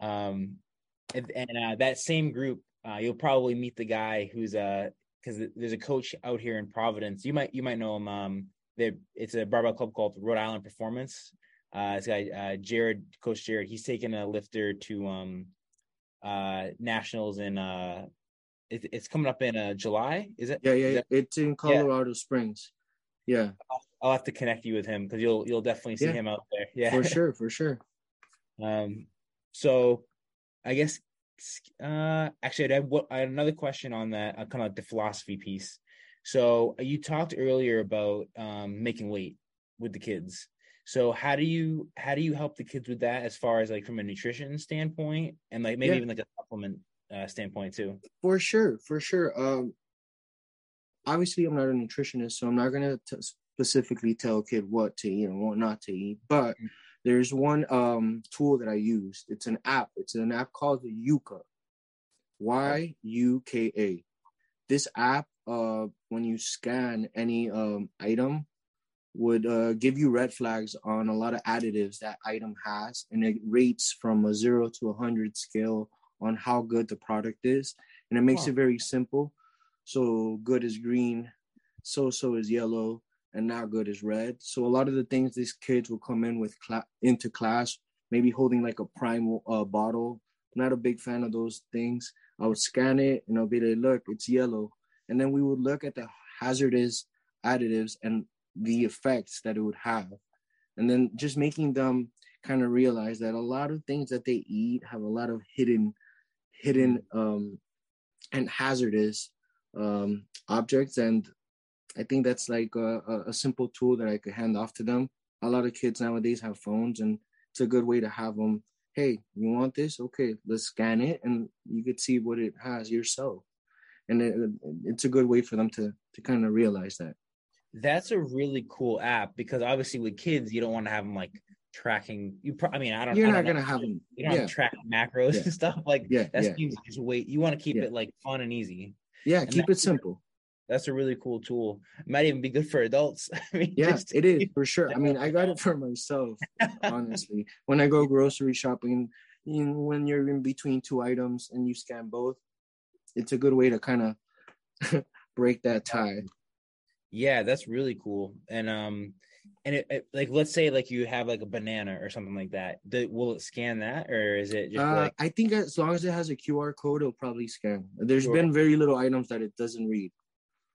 um, and, and uh, that same group, uh, you'll probably meet the guy who's uh, because there's a coach out here in Providence. You might you might know him. Um, it's a barbell club called Rhode Island Performance. Uh, this guy uh, Jared, Coach Jared, he's taking a lifter to um, uh, nationals in uh, it, it's coming up in uh, July. Is it? Yeah, yeah, that, it's in Colorado yeah. Springs. Yeah. I'll, I'll have to connect you with him because you'll you'll definitely see Yeah. him out there. Yeah, For (laughs) sure, for sure. Um, so I guess uh actually I have, what, I had another question on that, uh, kind of like the philosophy piece. So uh, you talked earlier about um making weight with the kids. So how do you how do you help the kids with that as far as like from a nutrition standpoint and like maybe Yeah. even like a supplement uh, standpoint too? For sure, for sure. Um, obviously, I'm not a nutritionist, so I'm not gonna t- specifically tell a kid what to eat and what not to eat. But Mm. There's one um tool that I used. It's an app. It's an app called the Yuka. Y U K A. This app, uh, when you scan any um item, would uh, give you red flags on a lot of additives that item has, and it rates from a zero to a hundred scale on how good the product is, and it makes Huh. it very simple. So good is green, so so is yellow, and not good is red. So a lot of the things these kids will come in with cla- into class, maybe holding like a prime uh, bottle. Not a big fan of those things. I would scan it and I'll be like, look, it's yellow, and then we would look at the hazardous additives and the effects that it would have, and then just making them kind of realize that a lot of things that they eat have a lot of hidden hidden um and hazardous um objects and i think that's like a, a- simple tool that i could hand off to them a lot of kids nowadays have phones and it's a good way to have them hey you want this okay let's scan it and you could see what it has yourself and it, it's a good way for them to to kind of realize that That's a really cool app because obviously with kids you don't want to have them like tracking. You, pro- I mean, I don't. you're I not don't know. gonna have them You don't yeah track macros Yeah. and stuff like yeah that. yeah seems just wait. You want to keep Yeah. it like fun and easy. yeah And keep it simple That's a really cool tool. Might even be good for adults. (laughs) I mean, yeah just- it is for sure i mean i got it for myself honestly. When I go (laughs) grocery shopping, you know, when you're in between two items and you scan both, it's a good way to kind of (laughs) break that tie. Yeah, that's really cool. And um, and it, it like let's say like you have like a banana or something like that. Do, will it scan that or is it just Uh, like I think as long as it has a QR code, it'll probably scan. There's Sure. been very little items that it doesn't read.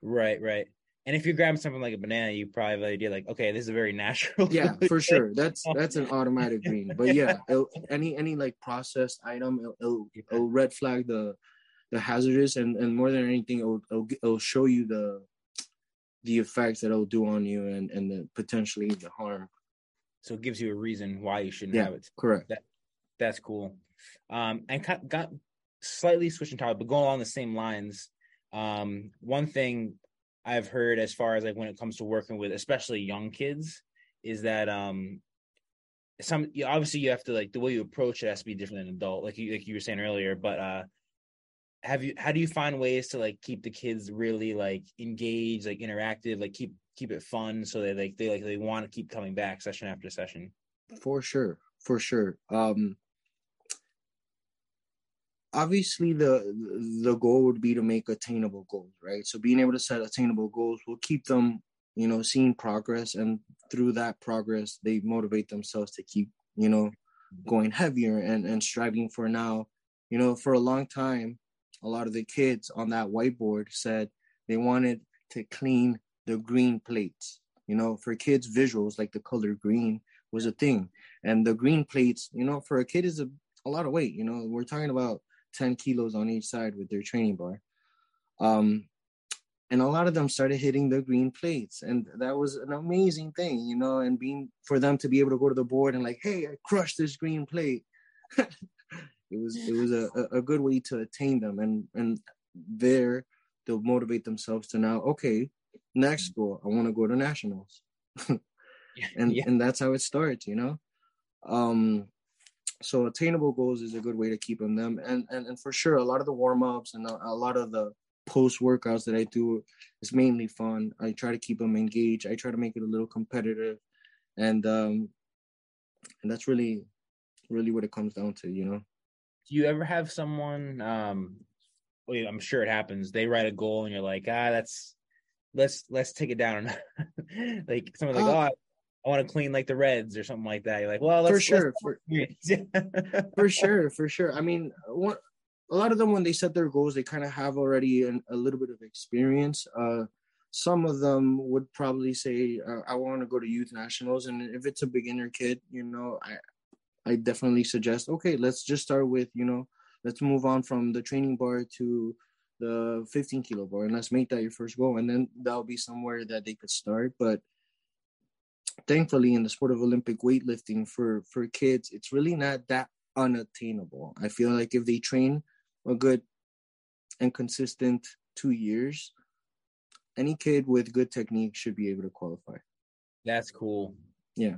Right, right? And if you grab something like a banana, you probably have the idea like, okay, this is a very (laughs) natural. Yeah, (laughs) for sure. (laughs) That's that's an automatic green. But yeah, it'll, any any like processed item, it'll, it'll, it'll red flag the the hazardous, and and more than anything, it'll it'll, it'll show you the the effects that it'll do on you and and the potentially the harm. So it gives you a reason why you shouldn't Yeah. have it. Correct. That's cool. Um, and got, got slightly switching topic, but going along the same lines. Um, one thing I've heard as far as like when it comes to working with especially young kids is that um some obviously you have to like the way you approach it has to be different than an adult, like you like you were saying earlier. But uh have you how do you find ways to like keep the kids really like engaged, like interactive, like keep keep it fun so they like they like they want to keep coming back session after session? For sure, for sure. Um, obviously, the the goal would be to make attainable goals, right? So being able to set attainable goals will keep them, you know, seeing progress, and through that progress, they motivate themselves to keep, you know, going heavier and and striving for now. You know, for a long time, a lot of the kids on that whiteboard said they wanted to clean the green plates. You know, for kids, visuals like the color green was a thing and the green plates you know for a kid is a, a lot of weight you know we're talking about 10 kilos on each side with their training bar. Um and a lot of them started hitting the green plates. And that was an amazing thing you know and being for them to be able to go to the board and like hey i crushed this green plate. (laughs) It was it was a, a good way to attain them and and there they'll motivate themselves to now okay next goal i want to go to nationals. (laughs) And yeah. and that's how it starts you know? Um so attainable goals is a good way to keep them them. And and, and for sure a lot of the warm-ups and a, a lot of the post workouts that i do is mainly fun. I try to keep them engaged. I try to make it a little competitive. And um and that's really really what it comes down to you know? Do you ever have someone um well, i'm sure it happens they write a goal and you're like ah that's let's let's take it down (laughs) like someone's like Uh, oh i, want to clean like the reds or something like that. You're like well let's for sure (laughs) (laughs) for, for sure for sure. I mean what a lot of them when they set their goals they kind of have already an, a little bit of experience. Uh some of them would probably say uh, i want to go to youth nationals and if it's a beginner kid you know i i definitely suggest okay let's just start with you know let's move on from the training bar to the 15 kilo bar and let's make that your first goal and then that'll be somewhere that they could start but thankfully in the sport of olympic weightlifting for for kids it's really not that unattainable. I feel like if they train a good and consistent two years any kid with good technique should be able to qualify. That's cool. yeah.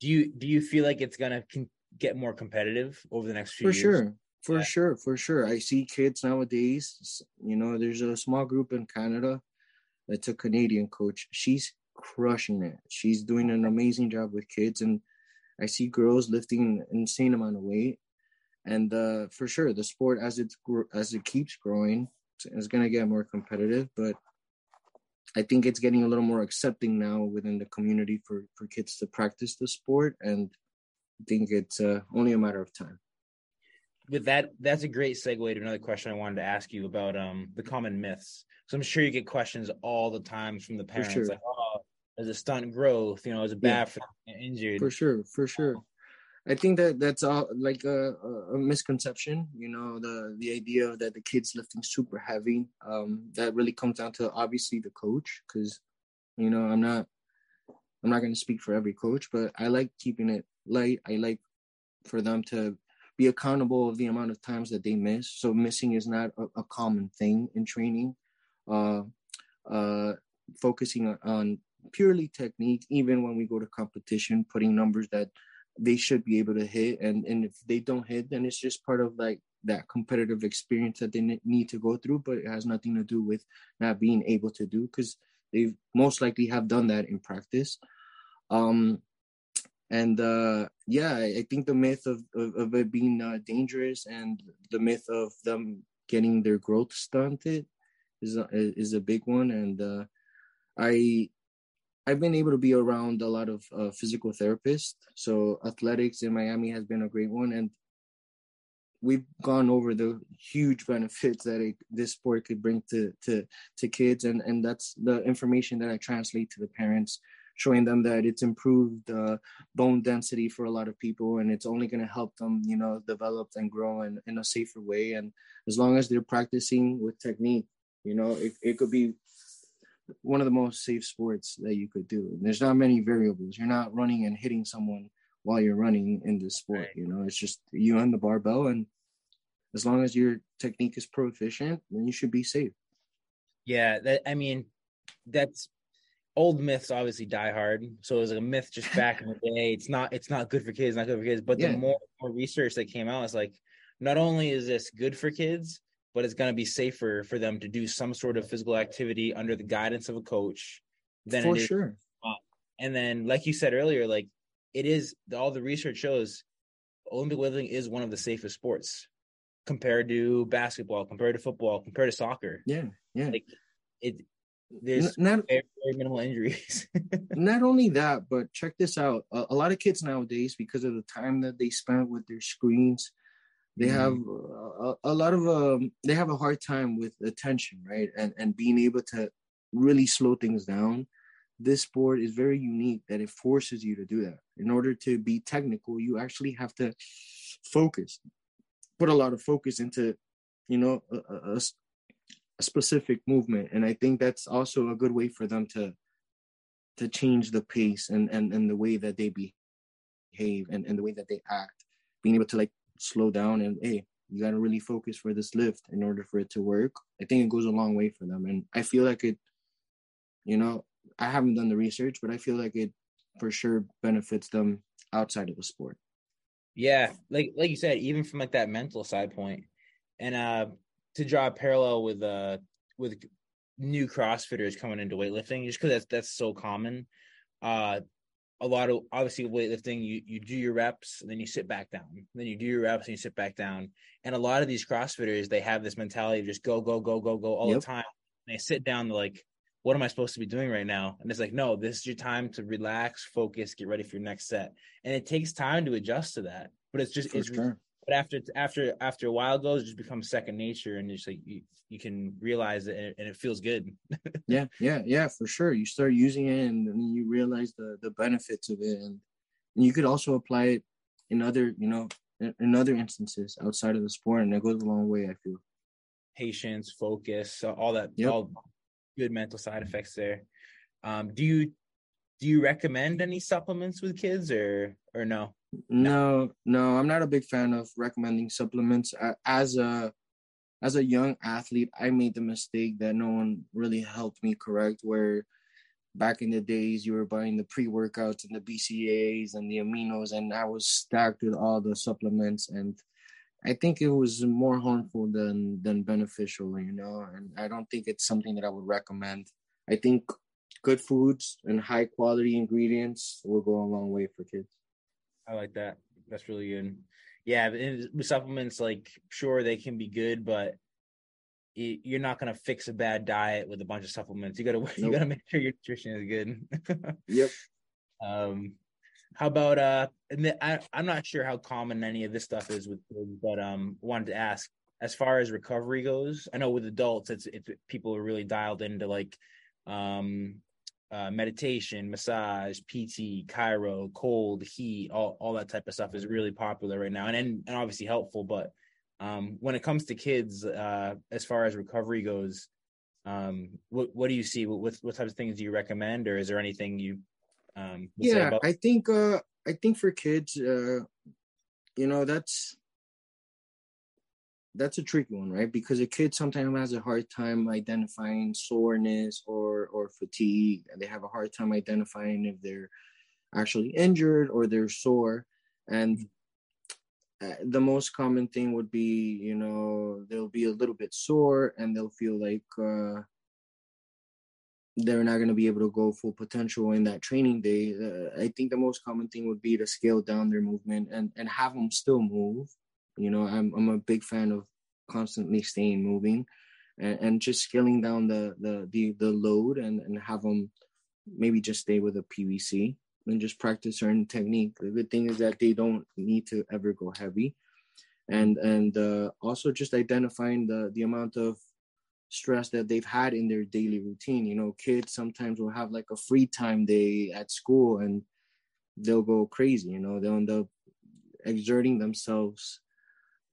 Do you do you feel like it's gonna con- get more competitive over the next few for years? sure. For Yeah. sure. For sure. I see kids nowadays you know there's a small group in canada that's a canadian coach. She's crushing it. She's doing an amazing job with kids and i see girls lifting an insane amount of weight. And uh, for sure the sport as it gr- as it keeps growing is going to get more competitive but i think it's getting a little more accepting now within the community for for kids to practice the sport and i think it's uh, only a matter of time. With that that's a great segue to another question i wanted to ask you about um the common myths. So i'm sure you get questions all the times from the parents sure. like oh is a stunt growth you know it Yeah. bad for injured. For sure for sure. I think that that's all like a, a- a misconception you know the the idea that the kids lifting super heavy. Um that really comes down to obviously the coach because you know i'm not i'm not going to speak for every coach but i like keeping it light. I like for them to be accountable of the amount of times that they miss. So missing is not a, a common thing in training. Uh uh focusing on purely technique even when we go to competition putting numbers that they should be able to hit. And and if they don't hit then it's just part of like that competitive experience that they need to go through but it has nothing to do with not being able to do because they most likely have done that in practice. Um and uh yeah i think the myth of of, of it being uh, dangerous and the myth of them getting their growth stunted is a, is a big one. And uh i I've been able to be around a lot of uh, physical therapists. So athletics in Miami has been a great one, and we've gone over the huge benefits that it, this sport could bring to to to kids, and and that's the information that I translate to the parents, showing them that it's improved uh, bone density for a lot of people, and it's only going to help them, you know, develop and grow in, in a safer way. And as long as they're practicing with technique, you know, it, it could be one of the most safe sports that you could do. There's not many variables. You're not running and hitting someone while you're running in this sport. Right. You know, it's just you and the barbell, and as long as your technique is proficient, then you should be safe. yeah that i mean that's old myths obviously die hard so it was like a myth just (laughs) back in the day it's not it's not good for kids not good for kids but Yeah. the more more research that came out it's like not only is this good for kids but it's going to be safer for them to do some sort of physical activity under the guidance of a coach than For it is sure. And then, like you said earlier, like it is all the research shows Olympic weightlifting is one of the safest sports compared to basketball, compared to football, compared to soccer. Yeah, yeah. Like it, there's not very, very minimal injuries. (laughs) not only that, but check this out. A, a lot of kids nowadays, because of the time that they spend with their screens, they have a, a lot of um, they have a hard time with attention, right? And and being able to really slow things down. This sport is very unique that it forces you to do that. In order to be technical, you actually have to focus, put a lot of focus into, you know, a specific movement. And I think that's also a good way for them to to change the pace and and, and the way that they behave and, and the way that they act being able to like slow down and hey you got to really focus for this lift in order for it to work i think it goes a long way for them and i feel like it you know i haven't done the research but i feel like it for sure benefits them outside of the sport yeah, like like you said, even from like that mental side point, and uh to draw a parallel with uh with new CrossFitters coming into weightlifting, just because that's that's so common. Uh, a lot of obviously weightlifting, you you do your reps, and then you sit back down, then you do your reps, and you sit back down. And a lot of these CrossFitters, they have this mentality of just go go go go go all Yep. the time. And they sit down, they're like, "What am I supposed to be doing right now?" And it's like, "No, this is your time to relax, focus, get ready for your next set." And it takes time to adjust to that, but it's just for it's sure but after after after a while goes, it just becomes second nature, and it's like you, you can realize it, and it feels good. (laughs) yeah, yeah, yeah, for sure. You start using it, and then you realize the the benefits of it, and, and you could also apply it in other, you know, in, in other instances outside of the sport, and it goes a long way. I feel patience, focus, all that, yep. all good mental side effects there. Um, do you do you recommend any supplements with kids or or no? No, no, I'm not a big fan of recommending supplements. As a as a young athlete, I made the mistake that no one really helped me correct. Where back in the days, you were buying the pre workouts and the BCAAs and the aminos, and I was stacked with all the supplements, and I think it was more harmful than than beneficial, you know. And I don't think it's something that I would recommend. I think good foods and high quality ingredients will go a long way for kids. I like that. That's really good. Yeah, with supplements, like sure they can be good, but you're not gonna fix a bad diet with a bunch of supplements. You gotta (laughs) nope. you gotta make sure your nutrition is good. (laughs) yep. Um, how about uh? I I'm not sure how common any of this stuff is with kids, but um, wanted to ask as far as recovery goes. I know with adults, it's it's people are really dialed into like um uh, meditation, massage, PT, chiro, cold, heat, all, all that type of stuff is really popular right now and, and, and obviously helpful. But um, when it comes to kids, uh, as far as recovery goes, um, what, what do you see? What, what, what types of things do you recommend or is there anything you, um, yeah, I think, uh, I think for kids, uh, you know, that's, that's a tricky one, right? Because a kid sometimes has a hard time identifying soreness or or fatigue, and they have a hard time identifying if they're actually injured or they're sore. And uh, the most common thing would be, you know, they'll be a little bit sore and they'll feel like uh, they're not going to be able to go full potential in that training day. Uh, I think the most common thing would be to scale down their movement and and have them still move you know, I'm I'm a big fan of constantly staying moving, and, and just scaling down the the the the load and and have them maybe just stay with a PVC and just practice certain technique. The good thing is that they don't need to ever go heavy, and and uh, also just identifying the the amount of stress that they've had in their daily routine. You know, kids sometimes will have like a free time day at school and they'll go crazy. You know, they'll end up exerting themselves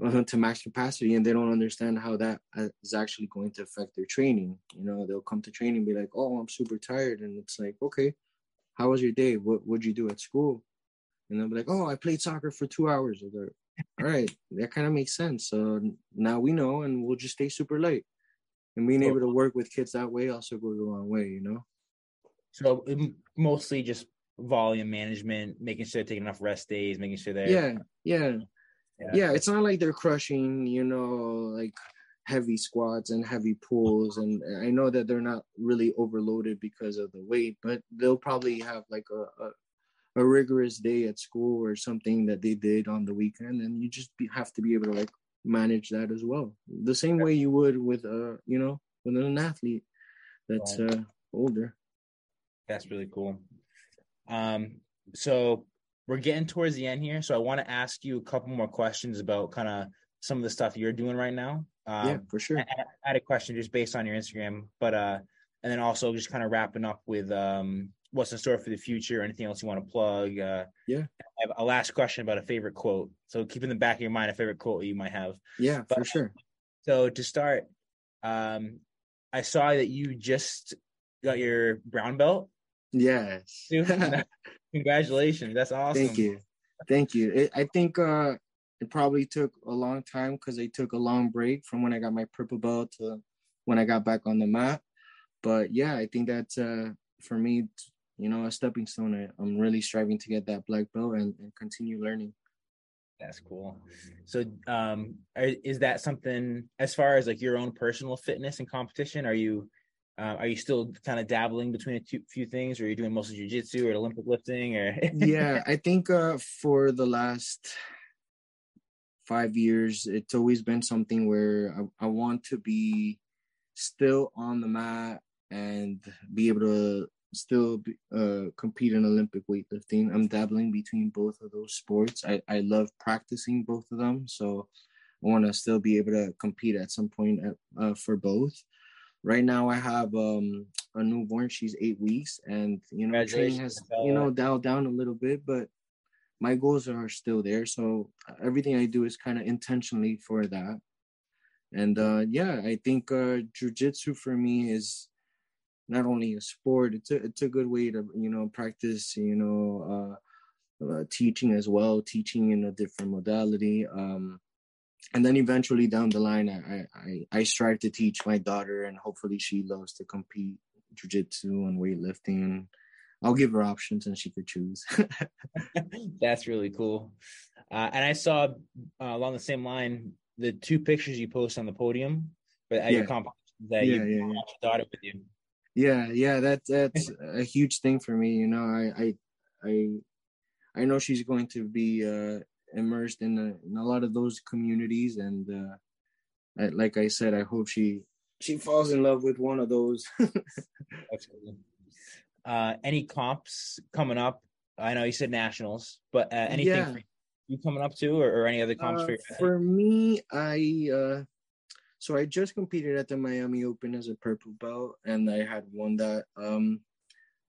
uh, (laughs) to max capacity and they don't understand how that uh, actually going to affect their training. You know they'll come to training and be like oh i'm super tired and it's like okay how was your day? What would you do at school? And they'll be like oh i played soccer for two hours. All right that kind of makes sense. So now we know and we'll just stay super light. And being able to work with kids that way also goes a long way you know? So mostly just volume management making sure they're taking enough rest days making sure they're yeah yeah yeah. yeah it's not like they're crushing you know like heavy squats and heavy pulls and i know that they're not really overloaded because of the weight but they'll probably have like a, a, a rigorous day at school or something that they did on the weekend and you just be, have to be able to like manage that as well. The same way you would with a you know with an athlete that's uh older. That's really cool. Um so we're getting towards the end here, so I want to ask you a couple more questions about kind of some of the stuff you're doing right now. Um, yeah, for sure. I, I had a question just based on your Instagram, but uh, and then also just kind of wrapping up with um, what's in store for the future. Anything else you want to plug? Uh, yeah. I have a last question about a favorite quote. So keep in the back of your mind a favorite quote you might have. Yeah, but, for sure. So to start, um, I saw that you just got your brown belt. Yes. (laughs) Congratulations. That's awesome. Thank you. Thank you. It, I think uh, it probably took a long time because I took a long break from when I got my purple belt to when I got back on the mat. But yeah, I think that's uh, for me, you know, a stepping stone. I'm really striving to get that black belt and, and continue learning. That's cool. So, um, is that something as far as like your own personal fitness and competition? Are you uh, are you still kind of dabbling between a two, few things, or are you doing mostly jujitsu or Olympic lifting? Or yeah, (laughs) I think uh, for the last five years, it's always been something where I, I want to be still on the mat and be able to still uh, compete in Olympic weightlifting. I'm dabbling between both of those sports. I, I love practicing both of them, so I want to still be able to compete at some point at, uh, for both. Right now, I have um, a newborn. She's eight weeks, and you know, training has you know dialed down a little bit, but my goals are still there. So everything I do is kind of intentionally for that. And uh, yeah, I think uh, jujitsu for me is not only a sport; it's a it's a good way to you know practice you know uh, uh, teaching as well, teaching in a different modality. Um, and then eventually down the line, I, I I strive to teach my daughter, and hopefully she loves to compete jujitsu and weightlifting. I'll give her options, and she could choose. (laughs) That's really cool. Uh, and I saw uh, along the same line the two pictures you post on the podium, but at yeah. your competition that yeah, you yeah, yeah. your daughter with you. Yeah, yeah, that's that's a huge thing for me. You know, I I I, I know she's going to be uh, immersed in a, in a lot of those communities, and uh, I, like I said, I hope she she falls in love with one of those. (laughs) Absolutely. Uh, any comps coming up? I know you said nationals, but uh, anything yeah. for you coming up to, or, or any other comps uh, for? For me, I uh, so I just competed at the Miami Open as a purple belt, and I had won that. Um,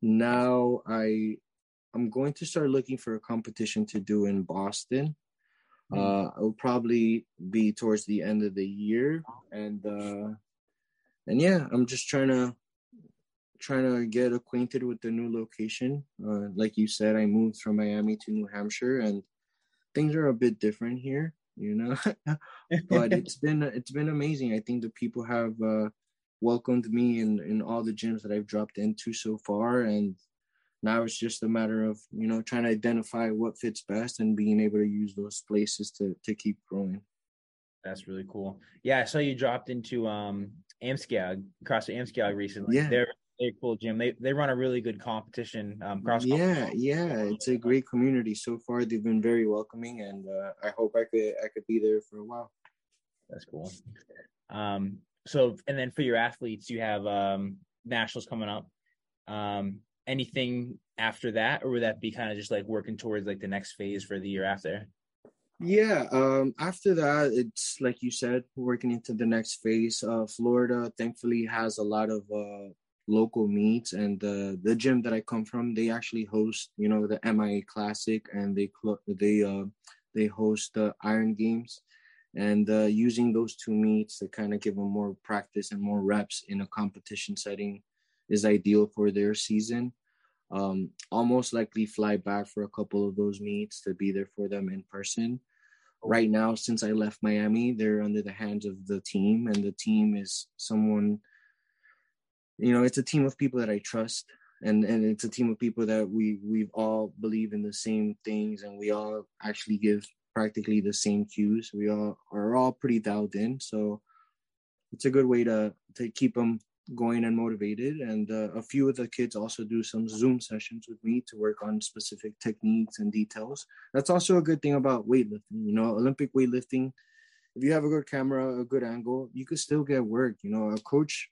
now I I'm going to start looking for a competition to do in Boston. Hmm. Uh, it'll probably be towards the end of the year, and uh, and yeah, I'm just trying to trying to get acquainted with the new location. Uh, like you said, I moved from Miami to New Hampshire, and things are a bit different here, you know. (laughs) but (laughs) it's been it's been amazing. I think the people have uh, welcomed me in in all the gyms that I've dropped into so far, and now it's just a matter of you know trying to identify what fits best and being able to use those places to to keep growing. That's really cool. Yeah, I saw you dropped into um Amoskeag, CrossFit Amoskeag recently. Yeah. They're a cool gym. They they run a really good competition. Um, cross. Yeah, yeah, it's a great community so far. They've been very welcoming, and uh, I hope I could I could be there for a while. That's cool. Um, so and then for your athletes, you have um nationals coming up. Um, anything after that, or would that be kind of just like working towards like the next phase for the year after? Yeah, um, after that, it's like you said, working into the next phase. Uh, Florida, thankfully, has a lot of uh, local meets and the the gym that I come from they actually host you know the MIA Classic and they they uh they host the Iron Games and uh, using those two meets to kind of give them more practice and more reps in a competition setting is ideal for their season. Um, almost likely fly back for a couple of those meets to be there for them in person. Right now, since I left Miami, they're under the hands of the team, and the team is someone you know it's a team of people that i trust and and it's a team of people that we we all believe in the same things and we all actually give practically the same cues we all are all pretty dialed in so it's a good way to to keep them going and motivated and uh, a few of the kids also do some zoom sessions with me to work on specific techniques and details that's also a good thing about weightlifting you know olympic weightlifting if you have a good camera a good angle you could still get work you know a coach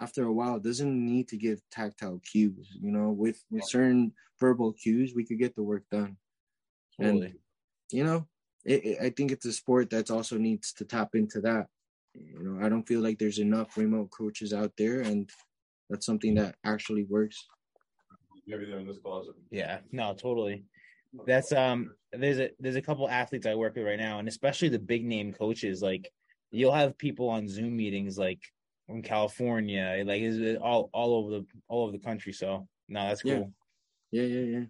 after a while doesn't need to give tactile cues. You know, with with certain verbal cues, we could get the work done. Totally. And you know, it, it, I think it's a sport that also needs to tap into that. You know, I don't feel like there's enough remote coaches out there, and that's something that actually works. Everything in this closet. Yeah, no, totally. That's um. There's a there's a couple athletes I work with right now, and especially the big name coaches. Like, you'll have people on Zoom meetings like from California, like is all all over the all over the country. So no, that's cool. Yeah. yeah, yeah,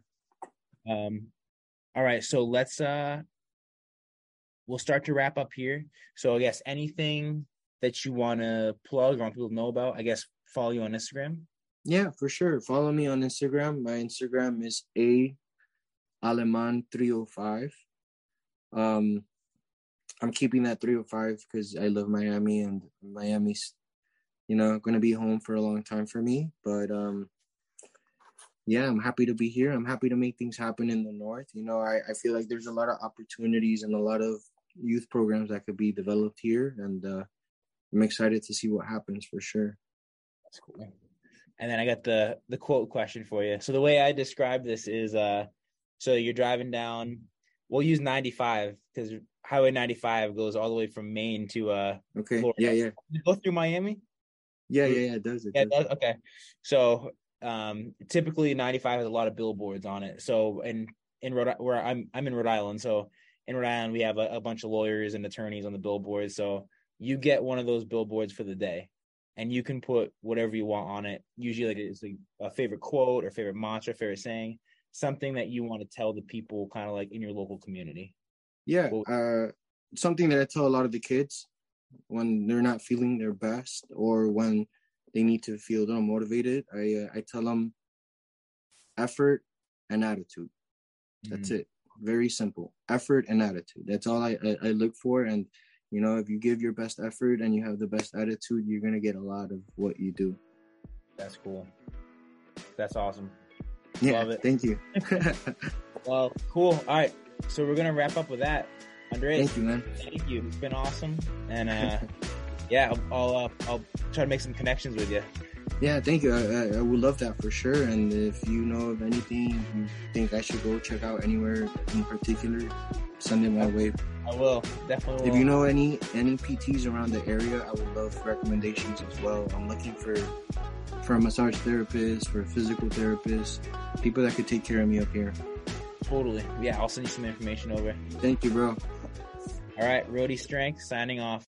yeah. Um, all right, so let's uh, we'll start to wrap up here. So I guess anything that you want to plug or want people to know about, I guess follow you on Instagram. Yeah, for sure. Follow me on Instagram. My Instagram is a aleman 305. Um, I'm keeping that 305 because I love Miami and Miami's you know, going to be home for a long time for me. But um, yeah, I'm happy to be here. I'm happy to make things happen in the North. You know, I, I feel like there's a lot of opportunities and a lot of youth programs that could be developed here. And uh, I'm excited to see what happens for sure. That's cool. and then I got the the quote question for you. So the way I describe this is, uh, so you're driving down. We'll use 95 because Highway 95 goes all the way from Maine to uh. Okay. Florida. Yeah, yeah, Does it Go through Miami. yeah, yeah, yeah. It does it? Yeah, does. that- okay. So um typically 95 has a lot of billboards on it. So in in Rhode where I'm I'm in Rhode Island. So in Rhode Island we have a, a bunch of lawyers and attorneys on the billboards. So you get one of those billboards for the day and you can put whatever you want on it. Usually like it's like a favorite quote or favorite mantra, favorite saying, something that you want to tell the people kind of like in your local community. Yeah, uh, something that I tell a lot of the kids when they're not feeling their best or when they need to feel a little motivated. I uh, I tell them effort and attitude. That's it. Very simple. Effort and attitude. That's all I, I I look for. And you know, if you give your best effort and you have the best attitude, you're gonna get a lot of what you do. That's cool. That's awesome. Yeah, Love it. thank you. (laughs) Well, cool. All right. So we're gonna wrap up with that. Andres, thank you, man. thank you. It's been awesome. And uh (laughs) yeah, I'll I'll, uh, I'll try to make some connections with you. Yeah, thank you. I, I, I would love that for sure. And if you know of anything you think I should go check out anywhere in particular, send it my way. I will definitely. If you know any any PTs around the area, I would love recommendations as well. I'm looking for for a massage therapist, for a physical therapist, people that could take care of me up here. totally, yeah, I'll send you some information over. Thank you, bro. All right, Rhody Strength signing off.